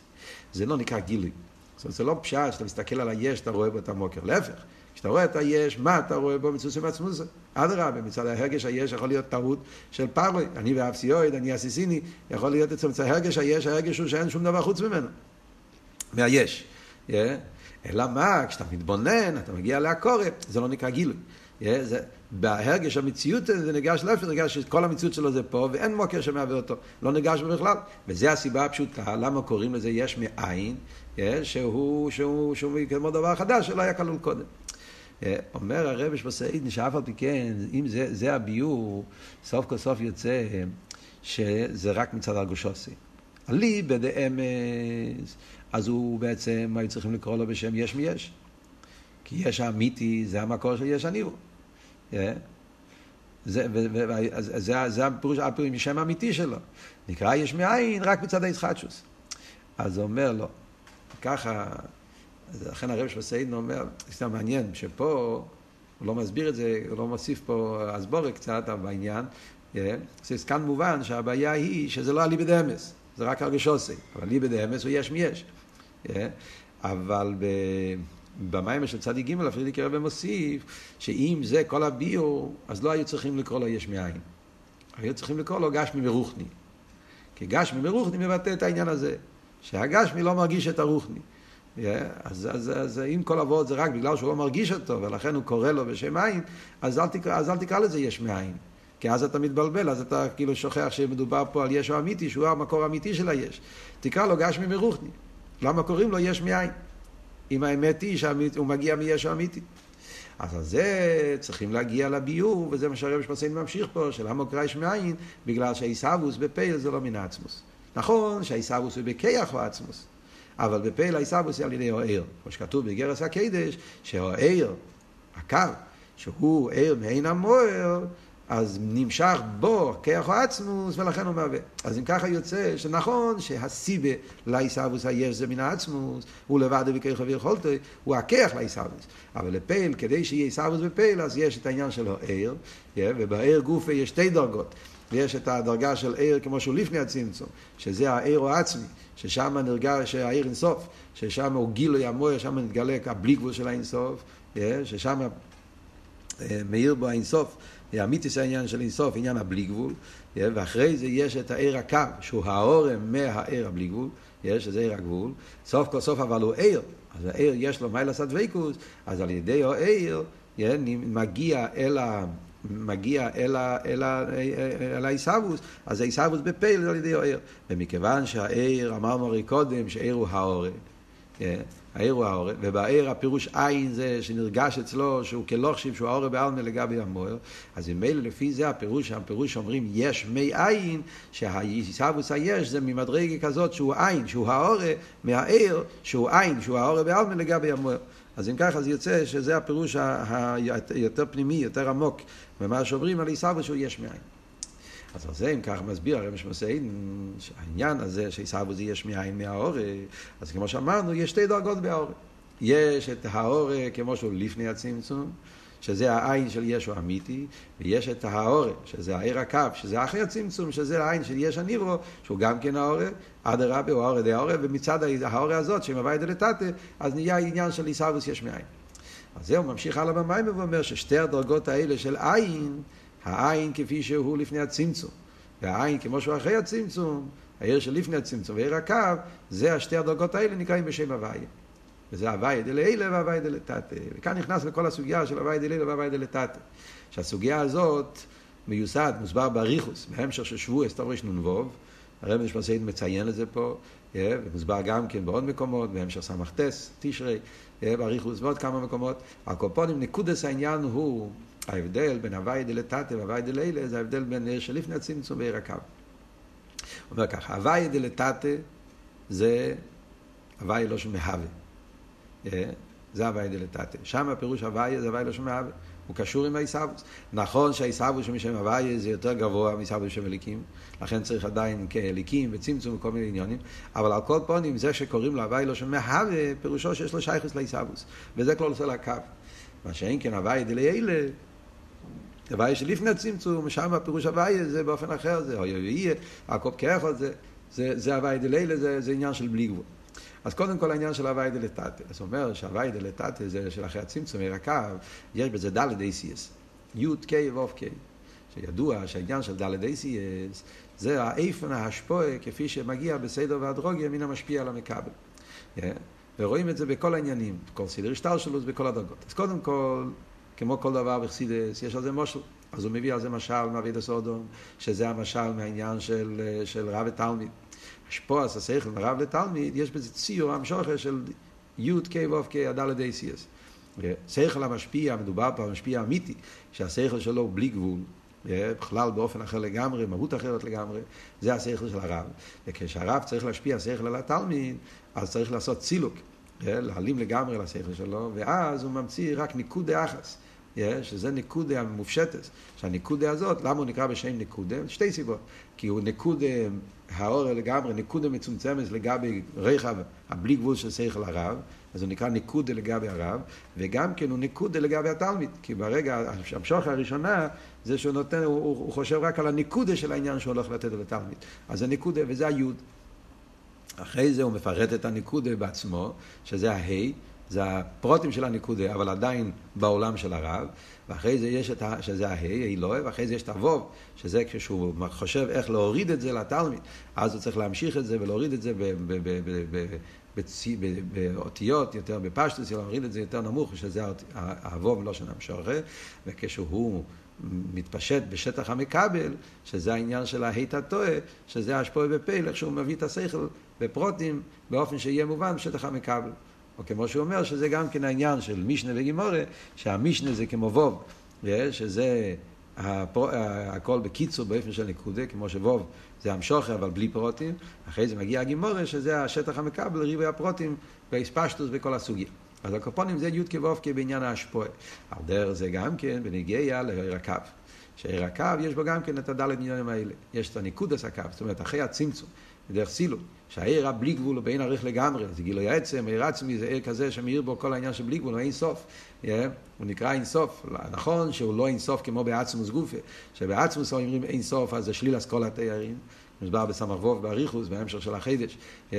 זה לא נקרא גילוי. זאת אומרת, זה לא פשעה שאתה מסתכל על היש, אתה רואה בו את המוקר. להפך, כשאתה רואה את היש, מה אתה רואה בו מצוסי מעצמוסי? אדרבה, מצד ההרגש היש יכול להיות טעות של פרוי. אני ואפסיואיד, אני אסיסיני, יכול להיות אצל מצד ההרגש היש, ההרגש הוא שאין שום דבר חוץ ממנו. מהיש. Yeah. אלא מה, כשאתה מתבונן, אתה מגיע לעקורת, זה לא נקרא גילוי. Yeah, זה, בהרגש המציאות זה נרגש להפך, נרגש שכל המציאות שלו זה פה, ואין מוקר שמהווה אותו, לא נרגש בכלל. וזו הסיבה הפשוטה, למה קוראים לזה יש מאין, שהוא, שהוא, שהוא כמו דבר חדש שלא היה כלול קודם. אומר הרבש בסעיד, שאף על פי כן, אם זה, זה הביור, סוף כל סוף יוצא שזה רק מצד הרגושוסי. עלי בדאמס, אז הוא בעצם, היו צריכים לקרוא לו בשם יש מיש. כי יש האמיתי, זה המקור של יש הניבו. זה, זה, הפירוש, הפירוש שם אמיתי שלו. נקרא יש מאין רק מצד הישחטשוס. אז הוא אומר לו, ככה, לכן הרב שבסעידנו אומר, זה מעניין, שפה הוא לא מסביר את זה, הוא לא מוסיף פה הסבורת קצת בעניין. אז כאן מובן שהבעיה היא שזה לא אליבא דאמס, זה רק הרגשוסי, אבל אליבא דאמס הוא יש מיש. אבל ב... במים של צדיק ג' הפרידיק רבי מוסיף, שאם זה כל הביור, אז לא היו צריכים לקרוא לו יש מאין. היו צריכים לקרוא לו גשמי מרוחני. כי גשמי מרוחני מבטא את העניין הזה, שהגשמי לא מרגיש את הרוחני. Yeah, אז, אז, אז אם כל אבות זה רק בגלל שהוא לא מרגיש אותו ולכן הוא קורא לו בשם עין, אז אל תקרא, אז אל תקרא לזה יש מאין. כי אז אתה מתבלבל, אז אתה כאילו שוכח שמדובר פה על ישו אמיתי, שהוא המקור האמיתי של היש. תקרא לו גשמי מרוחני. למה קוראים לו יש מאין? אם האמת היא שהוא מגיע מישו אמיתי. אז על זה צריכים להגיע לביור, וזה מה שהרב שמסיין ממשיך פה, של עמוק רייש מאין, בגלל שהעיסאוווס בפייל זה לא מן העצמוס. נכון שהעיסאוווס הוא בכיח הוא עצמוס, אבל בפייל העיסאוווס היא על ידי האר. כמו שכתוב בגרס הקדש, שהאר, הקו, שהוא ער מעין המוער, אז נמשך בו כיח עצמוס, ולכן הוא מהווה. אז אם ככה יוצא שנכון שהסיבה לעיסאוווס היש זה מן העצמוס, הוא לבד וכיח ויכולתו, הוא הכיח לעיסאוווס. אבל לפייל, כדי שיהיה עיסאוווס בפייל, אז יש את העניין של הער, ובער גופה יש שתי דרגות. יש את הדרגה של ער כמו שהוא לפני הצמצום, שזה הער או עצמי, ששם נרגע שהער אינסוף, ששם הוא גילוי המוער, שם נתגלה הבלי גבול של האינסוף, ששם אה, מאיר בו האינסוף. אמיתיס העניין של אינסוף, עניין הבלי גבול, ואחרי זה יש את הער הקו, שהוא האורם מהער הבלי גבול, יש את ער הגבול, סוף כל סוף אבל הוא ער, אז הער יש לו מיילס הדבקוס, אז על ידי הער מגיע אל ה... מגיע אל, ה, אל, ה, אל העיסאוווס, אז העיסאוווס בפייל על ידי הער. ומכיוון שהער, אמרנו הרי קודם, שהער הוא העורם, העיר הוא העורף, ובעיר הפירוש עין זה שנרגש אצלו שהוא כלוכשיב שהוא העורף בעלמה לגבי המוער, אז ממילא לפי זה הפירוש, הפירוש אומרים יש מי עין, שהעיסאוווס היש זה ממדרגה כזאת שהוא עין, שהוא העורף מהעיר, שהוא עין, שהוא העורף בעלמה לגבי המוער. אז אם ככה זה יוצא שזה הפירוש היותר פנימי, יותר עמוק, ממה שאומרים על עיסאוווס שהוא יש מאין. אז זה אם ככה מסביר הרב שמסיין, שהעניין הזה שעיסאוו זה יש מאין מהאורה, אז כמו שאמרנו, יש שתי דרגות באורה. יש את האורה כמו שהוא לפני הצמצום, שזה העין של ישו אמיתי, ויש את האורה, שזה העיר הקו, שזה אחרי הצמצום, שזה העין של יש הניברו, שהוא גם כן האורה, אדרבה הוא האורה די האורה, ומצד האורה הזאת, שמביא לטאטה, אז נהיה עניין של עיסאוווס יש מאין. אז זהו, ממשיך הלאה במים ואומר ששתי הדרגות האלה של עין, העין כפי שהוא לפני הצמצום, והעין כמו שהוא אחרי הצמצום, העיר שלפני הצמצום ועיר הקו, זה השתי הדרגות האלה נקראים בשם הוויה. וזה הוויה דלעילה והוויה דלתתא. וכאן נכנס לכל הסוגיה של הוויה דלעילה והוויה דלתתא. שהסוגיה הזאת מיוסד, מוסבר באריכוס, בהמשך של שבועס תרנ"ו, הרב משמעסיין מציין את זה פה, ומוסבר גם כן בעוד מקומות, בהמשך סמ"ס, תשרי, באריכוס ועוד כמה מקומות. הקופונים, נקודס העניין הוא ההבדל בין הוואי דלתתא והוואי דלילה זה ההבדל בין עיר שלפני הצמצום ועיר הקו. הוא אומר ככה, הוואי דלתתא זה הוואי לא שמהווה. אה? זה הוואי דלתתא. שם הפירוש הוואי זה הוואי לא שמהווה. הוא קשור עם העיסאוווס. נכון שהעיסאוווס משם הוואי זה יותר גבוה מעיסאוווס בשם אליקים, לכן צריך עדיין כאליקים וצמצום וכל מיני עניונים, אבל על כל פונים זה שקוראים לו הוואי לא שמהווה, פירושו שיש לו שייכוס לעיסאוווס, וזה כבר עושה לקו. מה שאין כן הוואי דליילה הוויה שלפני הצמצום, שם הפירוש הוויה זה באופן אחר, זה אוי אוי אוי, הקופ כיכול, זה, זה, זה הוויה דלילה, זה, זה עניין של בלי גבול. אז קודם כל העניין של הוויה דלתתא. אז הוא אומר שהוויה דלתתא זה של אחרי הצמצום, הקו, יש בזה דלת אייסיאס, י' ק' ואוף ק'. שידוע שהעניין של דלת אייסיאס זה האיפן ההשפועה כפי שמגיע בסדר והדרוגיה מן המשפיע על המכבל. כן? ורואים את זה בכל העניינים, בכל סדר השטר שלו, בכל הדרגות. אז קודם כל, כמו כל דבר בחסידס, יש על זה מושל. אז הוא מביא על זה משל מאביד הסודום, שזה המשל מהעניין של, של רב ותלמיד. השפועס השכל מרב לתלמיד, יש בזה ציור המשוכר של י' ק' ו' ק' הדלת אייסיאס. שכל המשפיע, מדובר פה על משפיע אמיתי, שהשכל שלו בלי גבול, בכלל באופן אחר לגמרי, מהות אחרת לגמרי, זה השכל של הרב. וכשהרב צריך להשפיע שכל על התלמיד, אז צריך לעשות צילוק, להעלים לגמרי לשכל שלו, ואז הוא ממציא רק ניקוד דאחס. שזה נקודה המופשטת, שהנקודה הזאת, למה הוא נקרא בשם נקודה? שתי סיבות. כי הוא נקודה, האור לגמרי, נקודה מצומצמת לגבי רחב, הבלי גבול של שכל הרב, אז הוא נקרא נקודה לגבי הרב, וגם כן הוא נקודה לגבי התלמיד, כי ברגע, המשוך הראשונה, זה שהוא נותן, הוא, הוא חושב רק על הנקודה של העניין שהוא הולך לתת לתלמיד. אז הנקודה, וזה היוד. אחרי זה הוא מפרט את הניקודה בעצמו, שזה ההי, זה הפרוטים של הניקודה, אבל עדיין בעולם של הרב, ואחרי זה יש את ה... שזה ההי, אילוה, ואחרי זה יש את הווב, שזה כשהוא חושב איך להוריד את זה לתלמיד, אז הוא צריך להמשיך את זה ולהוריד את זה באותיות, יותר בפשטוס, להוריד את זה יותר נמוך, שזה הווב לא של המשוחר, וכשהוא מתפשט בשטח המקבל, שזה העניין של ההיט הטועה, שזה השפועה בפלך, שהוא מביא את השכל בפרוטים באופן שיהיה מובן בשטח המקבל. או כמו שהוא אומר, שזה גם כן העניין של מישנה וגימורה, שהמישנה זה כמו ווב, שזה הפר... הכל בקיצור באופן של נקודה, כמו שווב זה המשוכר אבל בלי פרוטים, אחרי זה מגיע הגימורה שזה השטח המקבל, ריבי הפרוטים והספשטוס בכל הסוגיה. אז הקופונים זה י' כו' בעניין ההשפועה. על דרך זה גם כן בנגיע לעיר הקו. שעיר הקו יש בו גם כן את הדלת עניינים האלה. יש את הניקודס הקו, זאת אומרת אחרי הצמצום, בדרך סילום. שהעיר הבלי גבול הוא בין עריך לגמרי, זה גילוי עצם, עיר עצמי זה עיר כזה שמאיר בו כל העניין של בלי גבול, הוא אין סוף. Yeah, הוא נקרא אין סוף. נכון שהוא לא אין סוף כמו בעצמוס גופה, שבעצמוס אומרים אין סוף אז זה שליל אסכולת תיירים. מוסבר בסמ"ך ווב באריכוס, בהמשך של החידש,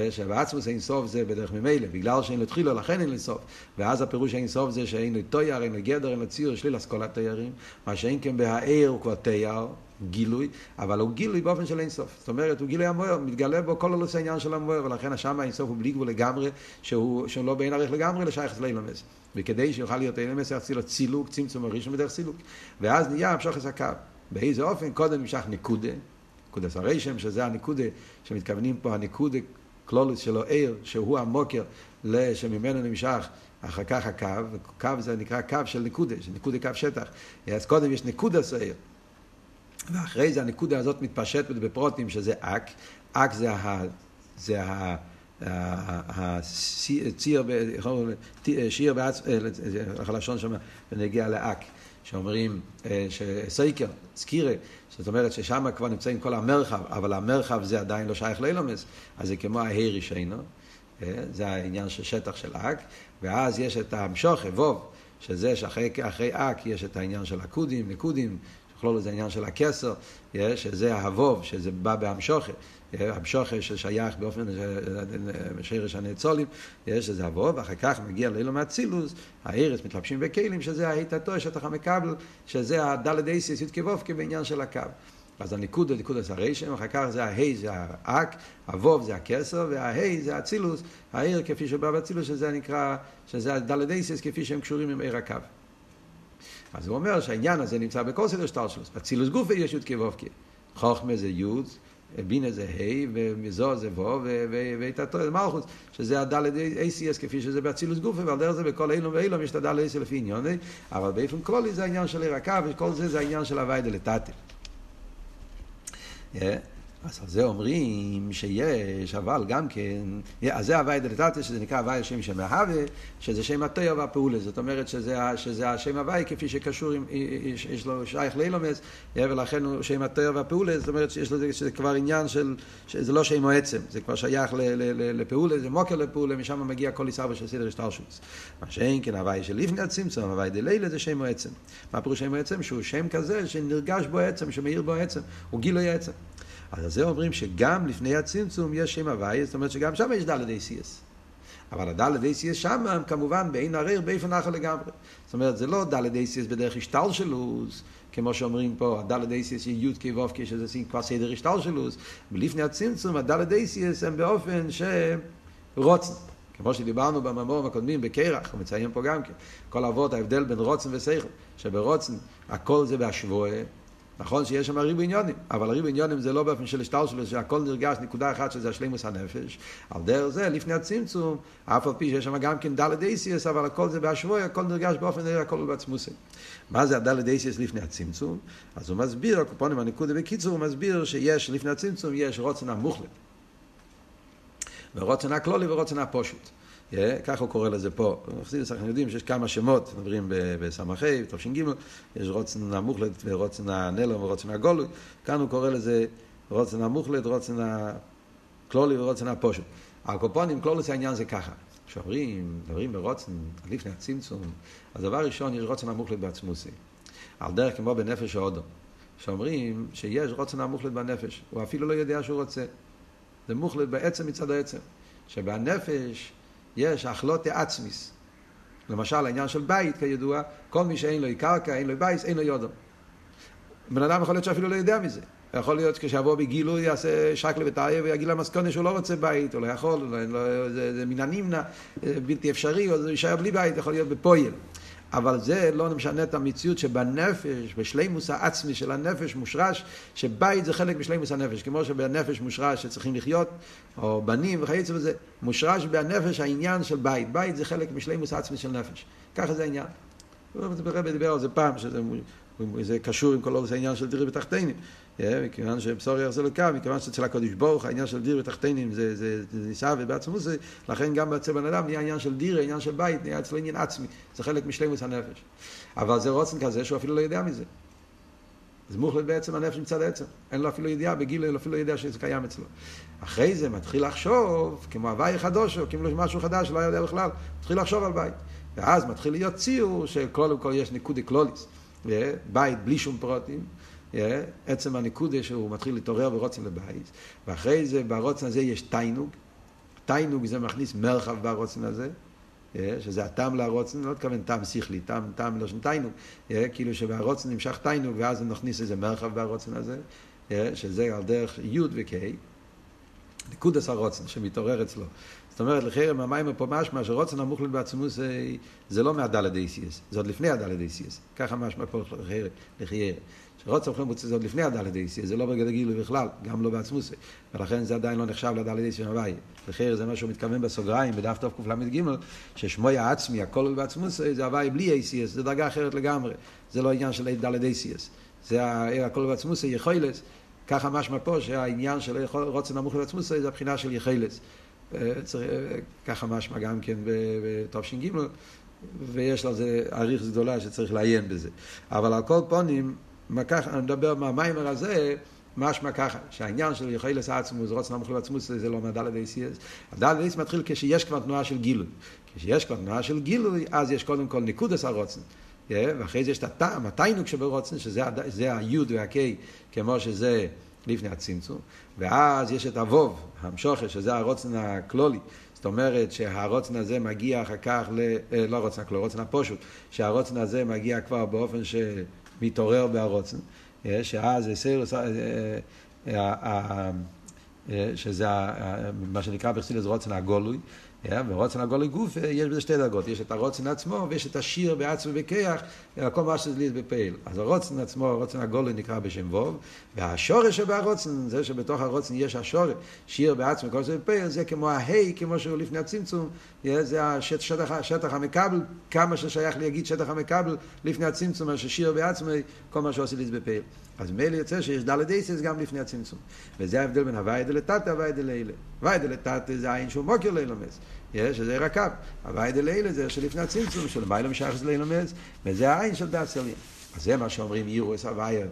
שבעצמוס אין סוף זה בדרך ממילא, בגלל שאין לו תחילו, לכן אין לו סוף. ואז הפירוש אין סוף זה שאין לו תויר, אין לו גדר, אין לו ציר, שליל אסכולת תיירים. מה שאין כן בהעיר הוא כבר תייר, גילוי, אבל הוא גילוי באופן של אינסוף. זאת אומרת, הוא גילוי המוער, מתגלה בו כל הלוס העניין של המוער, ולכן השם האינסוף הוא בלי גבול לגמרי, שהוא, שהוא לא בין ערך לגמרי לשייך לאילמס. וכדי שיוכל להיות אילמס, צריך לו צילוק, צמצום הראשון בדרך סילוק. ואז נהיה המשוך את הקו. באיזה אופן? קודם נמשך נקודה, נקודס הרשם, שזה הנקודה שמתכוונים פה, הנקודה קלולוס שלו עיר, שהוא המוקר שממנו נמשך אחר כך הקו, קו זה נקרא קו של נקודה, נקודה קו שטח. אז קודם יש נקודה סעיר. ואחרי זה הנקודה הזאת מתפשטת בפרוטים שזה אק, אק זה ה... זה ה... הציר, שיר הלשון שם, ונגיע לאק, שאומרים שסייקר, סקירה, זאת אומרת ששם כבר נמצאים כל המרחב, אבל המרחב זה עדיין לא שייך לאילומס, אז זה כמו ההי רישינו, זה העניין של שטח של אק, ואז יש את המשוך, אבוב, שזה שאחרי אק יש את העניין של הקודים, נקודים, בכלול זה העניין של הכסר, שזה ההבוב, שזה בא בהמשוכה, המשוכה ששייך באופן שרש הנאצולים, שזה הבוב, ואחר כך מגיע לאילו מהצילוס, הארץ מתלבשים בכלים, שזה ההיטתו, שטח המקבל, שזה הדלת אייסיס יתקבופקי בעניין של הקו. אז הניקוד הוא ניקוד הסרשם, אחר כך זה ההי זה האק, הווב זה הכסר, וההי זה הצילוס, העיר כפי שבא בצילוס, שזה נקרא, שזה הדלת אייסיס כפי שהם קשורים עם עיר הקו. אז הוא אומר שהעניין הזה נמצא בכל סדר שטלשלוס. בצילוס גופי יש י' כו' חוכמה זה י', בינה זה ה', ומזו זה ו', ואיתתו זה מלכוס, שזה הדלת ACS כפי שזה באצילוס גופי, ועל דרך זה בכל אילום ואילום יש את הדלת ACS לפי עניוני, אבל באופן כללי זה העניין של עיר הקו, וכל זה זה העניין של הווי דלתתי. אז על זה אומרים שיש, אבל גם כן, אז זה הווי דלתתא, שזה נקרא הווי השם שם מהווה, שזה שם התויר והפעולה, זאת אומרת שזה, שזה השם הווי כפי שקשור, עם, יש, יש לו שייך לאילומס, ולכן הוא שם התויר והפעולה, זאת אומרת שיש לזה, שזה כבר עניין של, שזה לא שם עצם, זה כבר שייך ל, ל, ל, לפעולה, זה מוקר לפעולה, משם מגיע כל עיסאווה של סדר השטלשוס. מה שאין כן הווי של לפני הצמצום, הווי דלילה זה שם עצם. מה פירוש שם עצם? שהוא שם כזה שנרגש בו עצם, שמאיר בו עצם, הוא גילוי עצם. אז על זה אומרים שגם לפני הצמצום יש שם הוואי, זאת אומרת שגם שם יש דלת אייסיאס. אבל הדלת אייסיאס שם כמובן בעין הריר באיפן אחר לגמרי. זאת אומרת זה לא דלת אייסיאס בדרך השתלשלוס, כמו שאומרים פה, הדלת אייסיאס היא י' כו' שזה כבר סדר השתלשלוס, ולפני הצמצום הדלת אייסיאס הם באופן שרוצן. כמו שדיברנו במאמורים הקודמים בקרח, הוא מציין פה גם כן, כל אבות ההבדל בין רוצן ושכל, שברוצן הכל זה בהשבועה, נכון שיש שם ריבו עניונים, אבל הריבו עניונים זה לא באופן של השטר שלו, שהכל נרגש נקודה אחת שזה השלימוס הנפש. על דרך זה, לפני הצמצום, אף על פי שיש שם גם כן דלת אייסיאס, אבל הכל זה בהשבוי, הכל נרגש באופן הכל בעצמוסי. מה זה הדלת אייסיאס לפני הצמצום? אז הוא מסביר, הקופונים הנקודה בקיצור, הוא מסביר שיש לפני הצמצום, יש רוצן המוחלט. ורוצן הכלולי ורוצן הפושוט. ככה הוא קורא לזה פה. בחסידס אנחנו יודעים שיש כמה שמות, מדברים בסמ"ה, תש"ג, יש רוצן המוחלט ורוצן הנלום ורוצן הגולוי, כאן הוא קורא לזה רוצן המוחלט, רוצן הכלולי ורוצן הפושט. הקופונים, כלולוס העניין זה ככה. כשאומרים, מדברים ברוצן, לפני הצמצום, אז דבר ראשון, יש רוצן המוחלט בעצמוסי. על דרך כמו בנפש ההודו. שאומרים שיש רוצן המוחלט בנפש, הוא אפילו לא יודע שהוא רוצה. זה מוחלט בעצם מצד העצם. שבנפש יש החלוטי עצמיס. למשל, העניין של בית, כידוע, כל מי שאין לו קרקע, אין לו בית, אין לו יודו. בן אדם יכול להיות שאפילו לא יודע מזה. יכול להיות כשיבוא בגילוי יעשה שקלה וטריה ויגיד למסקונה שהוא לא רוצה בית, הוא לא יכול, לא, לא, זה, זה מן הנמנע, בלתי אפשרי, או זה יישאר בלי בית, יכול להיות בפועל. אבל זה לא משנה את המציאות שבנפש, בשלימוס העצמי של הנפש מושרש, שבית זה חלק בשלימוס הנפש, כמו שבנפש מושרש שצריכים לחיות, או בנים וכיוצא בזה, מושרש בנפש העניין של בית, בית זה חלק בשלימוס העצמי של נפש, ככה זה העניין. הרב דיבר על זה פעם, שזה קשור עם כל העניין של דירי בתחתינים. מכיוון שבשור יחזר לקו, מכיוון שאצל הקדוש ברוך העניין של דיר בתחתינים זה, זה, זה נישא ובעצמוס, לכן גם אצל בן אדם נהיה עניין של דיר, עניין של בית, נהיה אצלו עניין עצמי, זה חלק משלימוס הנפש. אבל זה רוצן כזה שהוא אפילו לא יודע מזה. זה מוחלט בעצם הנפש מצד העצם, אין לו אפילו ידיעה, בגיל אין לו אפילו ידיעה שזה קיים אצלו. אחרי זה מתחיל לחשוב, כמו הוואי חדוש, או כמו משהו חדש שלא יודע בכלל, מתחיל לחשוב על בית. ואז מתחיל להיות ציור שקודם כל יש ניקודי קלוליס, בית בלי שום פרוטים, עצם הנקודה שהוא מתחיל להתעורר ורוצן לבית, ואחרי זה ברוצן הזה יש תיינוג, תיינוג זה מכניס מרחב ברוצן הזה, שזה הטעם לרוצן, לא מתכוון טעם שכלי, טעם, טעם לא של תיינוג, כאילו שבהרוצן נמשך תיינוג ואז נכניס איזה מרחב ברוצן הזה, שזה על דרך י' וק', נקודס הרוצן שמתעורר אצלו. זאת אומרת, לחרם המים פה משמע שרוצן המוחלט בעצמו זה, זה לא מהדלת אייסיאס, זה עוד לפני הדלת אייסיאס. ככה משמע פה לחיירה. שרוצה אוכלים מוצא זה עוד לפני הדלת אייסי, זה לא בגלל גילוי בכלל, גם לא בעצמוסי, ולכן זה עדיין לא נחשב לדלת אייסי הוואי. לכן זה מה שהוא מתכוון בסוגריים, בדף תוף קל"ג, ששמוי העצמי, הכל בעצמוסי, זה הוואי בלי אייסיאס, זה דרגה אחרת לגמרי, זה לא עניין של דלת אייסיאס. זה הכל בעצמוסי, יכולס, ככה משמע פה שהעניין של רוצה נמוך בעצמוסי זה הבחינה של יכולס. ככה משמע גם כן בתש"ג, ויש לזה אריך גדולה שצריך לעיין בזה. אבל על כל פונים, ככה, אני מדבר מהמיימר הזה, משמע ככה, שהעניין של יכולס עצמוס, רוצן המוחלט עצמוס, זה לא מהדלת אייסיאס. הדלת אייסיאס מתחיל כשיש כבר תנועה של גילוי. כשיש כבר תנועה של גילוי, אז יש קודם כל ניקודס הרוצן. ואחרי זה יש את הטעם, התיינוק שברוצן, שזה היוד והקיי, כמו שזה לפני הצמצום. ואז יש את הווב, המשוכר, שזה הרוצן הכלולי. זאת אומרת שהרוצן הזה מגיע אחר כך, ל... לא רוצן הכלולי, רוצן הפושוט, שהרוצן הזה מגיע כבר באופן ש... מתעורר בהרוצן, שאז זה סירוס, שזה מה שנקרא בחסידס רוצן הגולוי, ורוצן הגולוי גוף יש בזה שתי דרגות, יש את הרוצן עצמו ויש את השיר בעצמו בכיח, כל מה שזה ליד בפעיל. אז הרוצן עצמו, הרוצן הגולוי נקרא בשם ווב, והשורש שבהרוצן, זה שבתוך הרוצן יש השורש, שיר בעצמו כל זה בפעיל, זה כמו ההי, כמו שהוא לפני הצמצום, זה השטח, השטח המקבל, כמה ששייך להגיד שטח המקבל לפני הצמצום, מה ששיר בעצמו, כל מה שעושה ליד בפעיל. אז מילא יוצא שיש דלת אייסס גם לפני הצמצום. וזה ההבדל בין הוואי דלתתא הוואי דלילה. הוואי דלתתא זה העין שהוא מוקר לילומס. שזה רקב. הוואי דלילה זה שלפני הצמצום, של מיילא משחס לילומס, וזה העין של דעת סליה. אז זה מה שאומרים אירוס הוויה.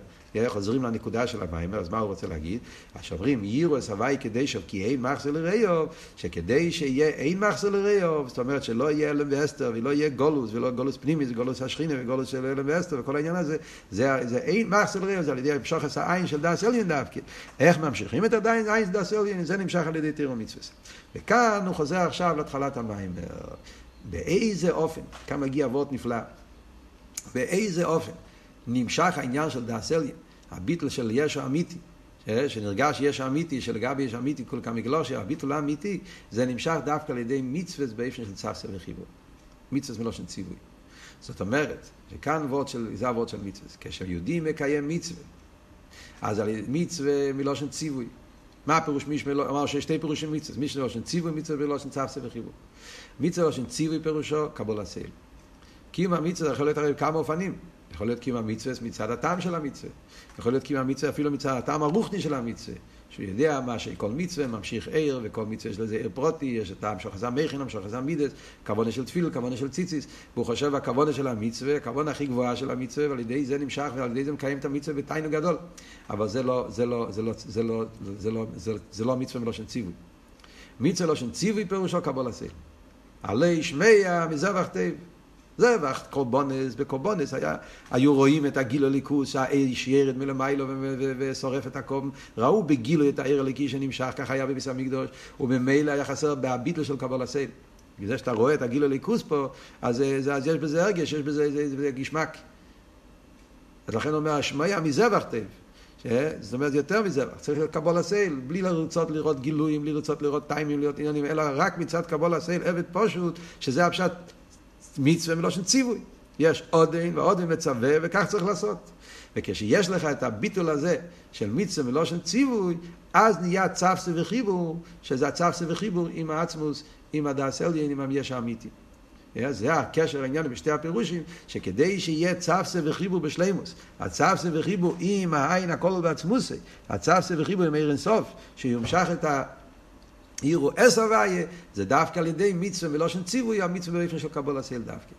חוזרים לנקודה של המיימר, אז מה הוא רוצה להגיד? אז שאומרים, יירו את הוואי כדי שוב, כי אין מחסר לראיוב, שכדי שיהיה אין מחסור ליראיו, זאת אומרת שלא יהיה העלם והסתר, ולא יהיה גלות, ולא גלות פנימי, זה גלות השכינה, וגלות של העלם והסתר, וכל העניין הזה, זה, זה אין מחסור ליראיו, זה על ידי המשכת האין של דעת עליון דווקא. איך ממשיכים את עדיין האין של דעת עליון? זה נמשך על ידי תורה ומצוות. וכאן הוא חוזר עכשיו להתחלת המאמר. באיזה אופן, כאן מגיע דבר נפלא, באיזה אופן נמשך העניין של דעת עליון, הביטול של יש האמיתי, שנרגש ישו אמיתי, שלגבי יש אמיתי כל כמה גלושה, הביטול האמיתי, זה נמשך דווקא על ידי מצווה באופן של צפסה וחיבור. מצווה מלושן ציווי. זאת אומרת, שכאן וורד של, זה הוורד של מצווה. כאשר יהודי מקיים מצווה, אז על מצווה מלושן ציווי. מה הפירוש מישמע, אמר שיש שתי פירושים מצווה, מישמע מלושן ציווי, מצווה מלושן צפסה וחיבור. מצווה מלושן ציווי פירושו, קבול הסייל. קיום המצווה יכול להיות הרי כמה אופנים. יכול להיות קיום המצווה מצד הטעם של המצווה. יכול להיות קיום המצווה אפילו מצד הטעם הרוחני של המצווה. שהוא יודע מה שכל מצווה ממשיך עיר, וכל מצווה יש לזה עיר פרוטי, יש את הטעם של חזם מכינם, של חזם מידס, כוונה של תפיל, כוונה של ציציס, והוא חושב הכוונה של המצווה, הכוונה הכי גבוהה של המצווה, ועל ידי זה נמשך, ועל ידי זה מקיים את המצווה בתיינו גדול. אבל זה לא, זה לא, זה לא, זה לא, זה לא, זה, זה לא מצווה מלושן ציווי. מצווה מלושן ציווי פירושו קבול הסייל. עלי שמיה מזבח טב. זבח, קורבונס, בקורבונס היה, היו רואים את הגילו ליכוס, האש ירד מלמיילו ושורף את הקום, ראו בגילו את העיר הליקי שנמשך, ככה היה בביס המקדוש, וממילא היה חסר בהביטל של קבול הסייל. בגלל שאתה רואה את הגילו ליכוס פה, אז, אז, אז יש בזה הרגש, יש בזה, זה, זה, זה גשמק. אז לכן אומר, השמיה מזבח טב. זאת אומרת, יותר מזה, צריך להיות קבול הסייל, בלי לרצות לראות גילויים, בלי לרצות לראות טיימים, לראות עניינים, אלא רק מצד קבול הסייל, עבד פשוט, שזה הפשט מצווה מלושן ציווי. יש עודן ועודן מצווה, וכך צריך לעשות. וכשיש לך את הביטול הזה של מצווה מלושן ציווי, אז נהיה צפסה וחיבור, שזה הצפסה וחיבור עם העצמוס, עם הדס עליין, עם היש האמיתי. זה הקשר העניין בשתי הפירושים, שכדי שיהיה צפסה וחיבור בשלימוס, הצפסה וחיבור עם העין הכל בעצמוסי, הצפסה וחיבור עם עיר אינסוף, שיומשך את ה... עירו אס הוויה, זה דווקא על ידי מצווה מלושן ציווי, המצווה באופן של קבול הסייל דווקא.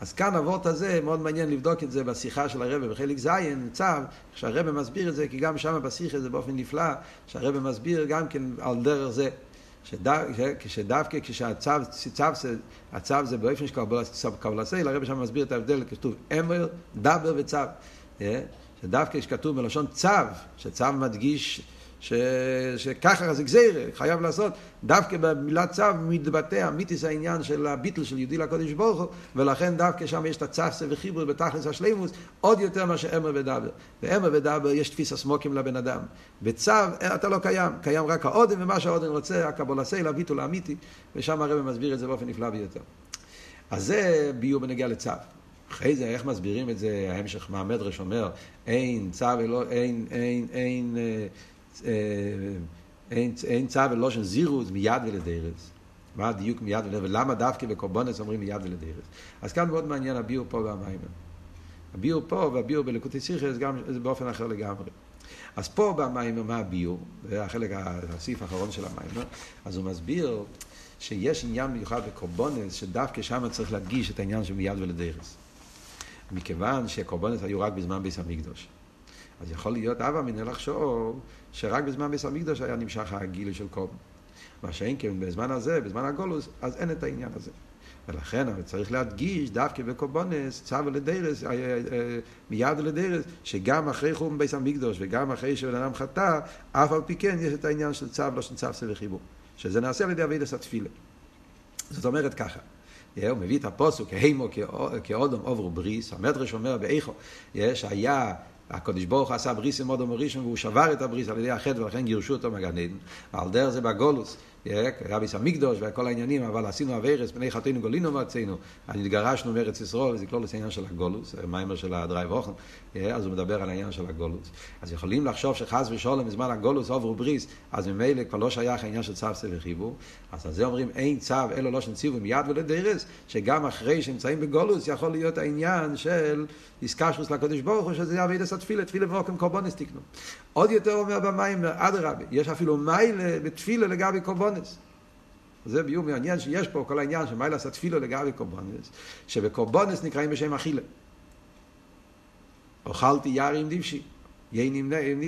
אז כאן אבות הזה, מאוד מעניין לבדוק את זה בשיחה של הרב בחלק זין, צו, כשהרב מסביר את זה, כי גם שם בשיחה זה באופן נפלא, שהרב מסביר גם כן על דרך זה. כשדווקא כשהצו, צו, הצו זה באופן של קבלה סייל, הרב שם מסביר את ההבדל, כתוב אמר, דבר וצו. שדווקא כשכתוב בלשון צו, שצו מדגיש ש... שככה זה גזירה, חייב לעשות, דווקא במילה צו מתבטא אמיתיס העניין של הביטל של יהודי לקודש ברוך הוא, ולכן דווקא שם יש את הצפסה וחיבור בתכלס השלימוס, עוד יותר מאשר אמר ודבר. באמר ודבר יש תפיס הסמוקים לבן אדם. בצו אתה לא קיים, קיים רק האודם, ומה שהאודם רוצה, הקבולסי, לביטול האמיתי, ושם הרב מסביר את זה באופן נפלא ביותר. אז זה ביור בנגיע לצו. אחרי זה, איך מסבירים את זה, ההמשך מהמדרש אומר, אין צו אלא, אין, אין, אין, אין אין, צו אלא לשון זירוז מיד ולדורות. מה הדיוק מיד ולדורות, ולמה דווקא בקורבנות אומרים מיד ולדורות. אז כאן מאוד מעניין הביאור פה במאמר. הביאור פה והביאור בלקוטי שיחות גם זה באופן אחר לגמרי. אז פה במאמר מה הביאור, זה החלק, הסעיף האחרון של המאמר, אז הוא מסביר שיש עניין מיוחד בקורבונס, שדווקא שם צריך להדגיש את העניין של מיד ולדרס. מכיוון שקורבונס היו רק בזמן ביס המקדוש. אז יכול להיות אבא מנה לחשוב שרק בזמן ביס המקדוש היה נמשך הגיל של קום. מה שאין כן בזמן הזה, בזמן הגולוס, אז אין את העניין הזה. ולכן צריך להדגיש דווקא בקובונס, צו לדרס, אה, אה, מיד לדרס, שגם אחרי חום ביס המקדוש וגם אחרי שבן אדם חטא, אף על פי כן יש את העניין של צו, לשון צוותא וחיבור. שזה נעשה על ידי עבודת התפילה. זאת אומרת ככה, הוא מביא את הפסוק, והמה כאדם עברו ברית, המדרש אומר באיכה, שהיה הקדוש ברוך עשה ברית עם אדם הראשון והוא שבר את הברית על ידי החטא ולכן גירשו אותו מהגן עדן. ועל דרך זה בגלות, היה בית המקדש וכל העניינים, אבל עשינו עבירות, מפני חטאינו גלינו מארצנו, התגרשנו מארץ ישראל, וזה כלול העניין של הגלות, מאמר של הדרייב אוכן, אז הוא מדבר על העניין של הגולוס. אז יכולים לחשוב שחס ושלום בזמן הגולוס עוברו בריס, אז ממילא כבר לא שייך העניין של צו סבב חיבור. אז על זה אומרים אין צו אלו לא שנציבו מיד ולדרס, שגם אחרי שנמצאים בגולוס יכול להיות העניין של איסקשרוס לקדוש ברוך הוא, שזה את התפילה, תפילה ואוקם קורבונס תקנו. עוד יותר אומר במים, אדרבה, יש אפילו מיילה בתפילה לגבי קורבונס. זה ביור מעניין שיש פה כל העניין של מיילה עשה תפילה לגבי קורבונס, שבקורבונס נקראים בשם אכילה. אוכלתי יער עם דיבשי. יין עם, עם,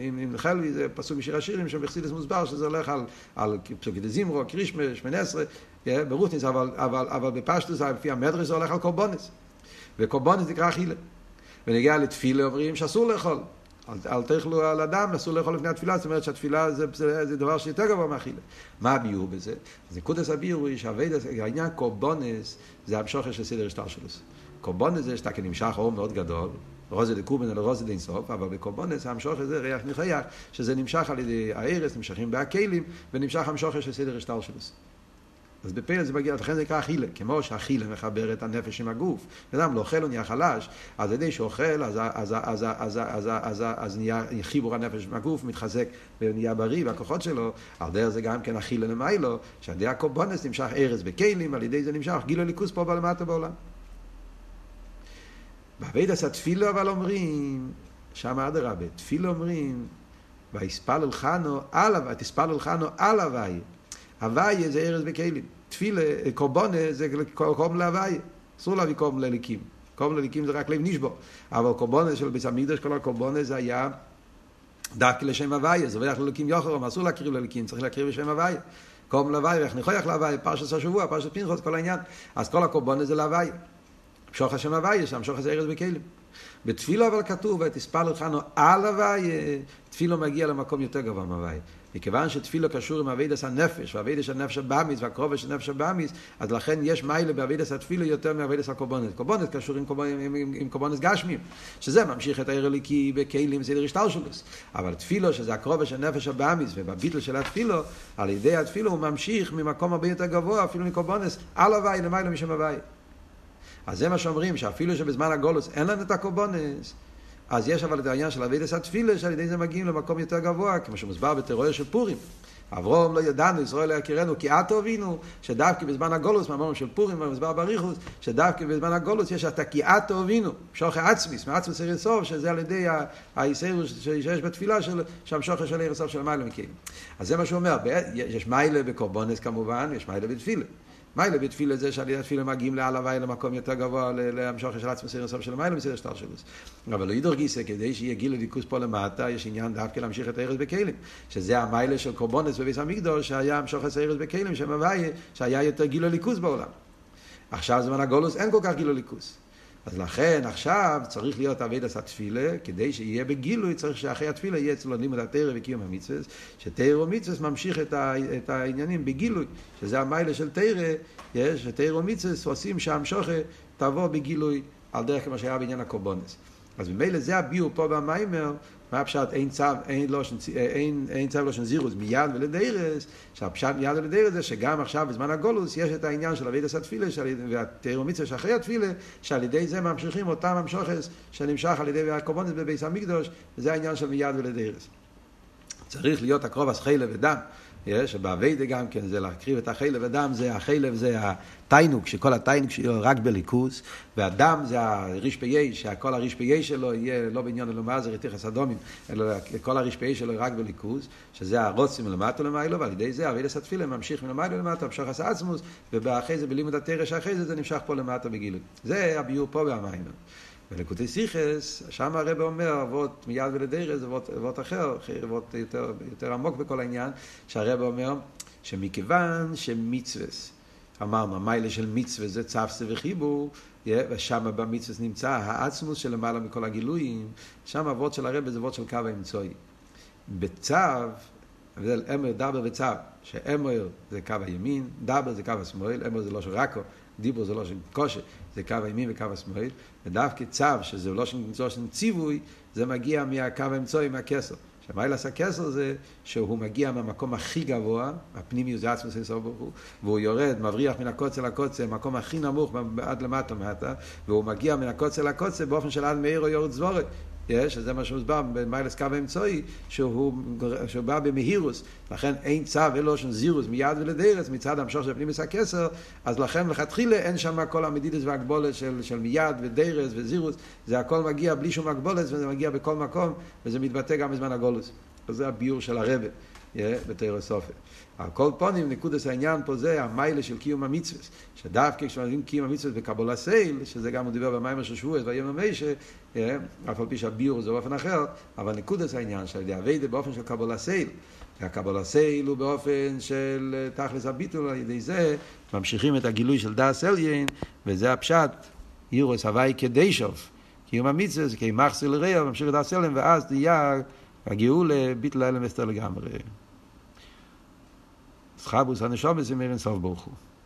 עם, עם חלבי, זה פסוק בשיר השירים שבחסידס מוסבר שזה הולך על, על פסוקי דזימרו, קרישמה, שמונה עשרה, ברותניס, אבל, אבל, אבל בפשטוס, לפי המדרש זה הולך על קורבונס. וקורבונס נקרא אכילה. ונגיע לתפילה אומרים שאסור לאכול. אל, תאכלו על אדם, אסור לאכול לפני התפילה, זאת אומרת שהתפילה זה, זה, זה דבר שיותר גבוה מאכילה. מה הביור בזה? אז נקודס הביור הוא שהעניין קורבונס זה המשוכר של סדר השטר שלו. קורבונס זה שאתה כנמשך אור מאוד גדול, רוזה דקובן אלא רוזה דאינסוף, אבל בקורבונס המשוכר זה ריח ניחח, שזה נמשך על ידי הארס, נמשכים בהכלים, ונמשך המשוכר של סדר השטר שלו. אז בפלא זה מגיע, לכן זה נקרא אכילה, כמו שאכילה מחבר את הנפש עם הגוף. אדם לא אוכל, הוא נהיה חלש, אז על ידי שאוכל, אז, אז, נהיה חיבור הנפש עם הגוף, מתחזק ונהיה בריא, והכוחות שלו, על דרך זה גם כן אכילה למיילו, שעל ידי הקורבונס נמשך ארז בכלים, על ידי זה נמשך גילו ליכוס פה למטה בעולם. בעביד עשה תפילו אבל אומרים, שם אדרבה, תפילו אומרים, ויספלל חנו על הוואי, תספלל חנו על הוואי. הוויה זה ארז בכלים. תפילה, קורבונה זה קורבן להוויה. אסור להביא קורבן לליקים. קורבן לליקים זה רק לב נשבו. אבל קורבונה של ביס המקדש, כל הקורבונה זה היה דווקא לשם הוויה. זה הולך לליקים יוחרום, אסור להקריב לליקים, צריך להקריב לשם הוויה. קורבן להוויה, איך נכויח להוויה, פרשת השבוע, פרשת פנחוס, כל העניין. אז כל הקורבונה זה להוויה. המשוך השם הוויה, שהמשוך הזה ארז בכלים. בתפילו אבל כתוב, ותספל אותנו על הוויה, תפילו מגיע למקום יותר גבוה מהוויה. מכיוון שתפילו קשור עם אבידס הנפש, ואבידס הנפש הבאמיס, והקרובה של נפש הבאמיס, אז לכן יש מיילה באבידס התפילו יותר מאבידס הקורבנות. קורבנות קשור עם, עם, עם, עם קורבנות גשמים, שזה ממשיך את העיר הליקי בכלים סדר השטלשלוס. אבל תפילו, שזה הקרובה של נפש הבאמיס, ובביטל של התפילו, על ידי התפילו הוא ממשיך ממקום הרבה יותר גבוה, אפילו מקורבנס, על הוואי למעלה משם הוואי. אז זה מה שאומרים, שאפילו שבזמן הגולוס אין לנו את הקורבנס, אז יש אבל את העניין של אבידס התפילה, שעל ידי זה מגיעים למקום יותר גבוה, כמו שמוסבר בטרור של פורים. אברום לא ידענו, ישראל לא יכירנו, כי את הבינו, שדווקא בזמן הגולוס, מאמרים של פורים, מוסבר בריחוס, שדווקא בזמן הגולוס יש את הקיאת הבינו, שוכר עצמיס, מעצמוס עיר סוף, שזה על ידי היסר שיש בתפילה של שהמשוכר של עיר סוף של מיילה מקיים. אז זה מה שהוא אומר, יש מיילה בקורבונס כמובן, יש מיילה בתפילה. מיילה בתפילה זה שעל ידי התפילה מגיעים לעל הוואי למקום יותר גבוה, להמשוך של עצמס סיר של מיילה מסיר שטר שלוס. אבל לא ידור גיסא, כדי שיהיה גיל ליכוס פה למטה, יש עניין דווקא להמשיך את הארץ בכלים. שזה המיילה של קורבונס בביס המקדוש, שהיה המשוך את הארץ בכלים, שם הוואי, שהיה יותר גיל ליכוס בעולם. עכשיו זמן הגולוס אין כל כך גיל ליכוס. אז לכן עכשיו צריך להיות עבודת התפילה, כדי שיהיה בגילוי, צריך שאחרי התפילה יהיה אצלו לימוד התורה וקיום המצוות, שתורה ומצוות ממשיך את, ה, את העניינים בגילוי, שזה המעלה של תורה, יש, שתורה ומצוות עושים שם שוכה תבוא בגילוי על דרך כמו שהיה בעניין הקורבנות. אז ממילא זה הביאור פה במאמר, מה הפשט אין צו, אין, לא, אין, אין צו לשון זירוז מיד ולדורות, שהפשט מיד ולדורות זה שגם עכשיו בזמן הגלות יש את העניין של עבודת התפילה והתיאור מצווה שאחרי התפילה, שעל ידי זה ממשיכים אותם המשוכס שנמשך על ידי הקורבנות בביס המקדוש, וזה העניין של מיד ולדרס. צריך להיות הקרוב אז חילה ודם. שבאביידה גם כן זה להקריב את החלב הדם, זה החלב זה התיינוק, שכל התיינוק שלו רק בליכוז, והדם זה הריש פ"י, שכל הריש פ"י שלו יהיה לא בעניין אלומה זה רתיח הסדומים, אלא כל הריש פ"י שלו רק בליכוז, שזה הרוצים מלמטה למיילו, ועל ידי זה אבידס התפילה ממשיך מלמטה למטה, המשך עשה עצמוס, ואחרי זה בלימוד התרש, אחרי זה זה נמשך פה למטה בגילוי. זה הביור פה במים. בלקוטי סיכס, שם הרב אומר, אבות מיד ולדרס, אבות אחר, אבות יותר, יותר עמוק בכל העניין, שהרב אומר שמכיוון שמצווס, אמרנו, המיילה של מצווה זה צפסה וחיבור, ושם במצווה נמצא העצמוס למעלה מכל הגילויים, שם אבות של הרב זה אבות של קו האמצעי. בצו, אמר דבר וצו, שאמר זה קו הימין, דבר זה קו השמאל, אמר זה לא של רקו, דיבור זה לא של קושי, זה קו הימין וקו השמאל, ודווקא צו, שזה לא של ציווי, זה מגיע מהקו האמצעי, מהכסר. שמיילס הכסר זה שהוא מגיע מהמקום הכי גבוה, הפנימי זה עצמוס אינסוף ברוך הוא, והוא יורד, מבריח מן הקוצה לקוצה, המקום הכי נמוך עד למטה מטה, והוא מגיע מן הקוצה לקוצה באופן של עד מאיר או יורד זבורת. שזה מה שהוסבר במעלת קו האמצעי, שהוא, שהוא בא במהירות, לכן אין צו אלא לשון זירוז מיד ולדורות מצד המשכה של פנימיות הכתר, אז לכן לכתחילה אין שם כל המדידות והגבלות של, של מיד ודורות וזירוז, זה הכל מגיע בלי שום הגבלות וזה מגיע בכל מקום, וזה מתבטא גם בזמן הגלות. וזה הביאור של הרבי. בתרא סופר. על כל פנים, נקודת העניין פה זה המעלה של קיום המצוות. שדווקא כשאומרים קיום המצוות בקבלת עול, שזה גם הוא דיבר במאמר של שבועות ויום המיישה, אף על פי שהביאור זה באופן אחר, אבל נקודת העניין על ידי עבודה באופן של קבלת עול. והקבלת עול הוא באופן של תכלית הביטול, על ידי זה ממשיכים את הגילוי של דעת עליון, וזה הפשט, יראו את הוי' קדושיו. קיום המצוות זה אין מחסור ליראיו, ממשיך את דעת עליון, ואז תהיה הגאולה ביטול העלם והסתר לגמרי. התחברות הנשמות עם אין סוף ברוך הוא.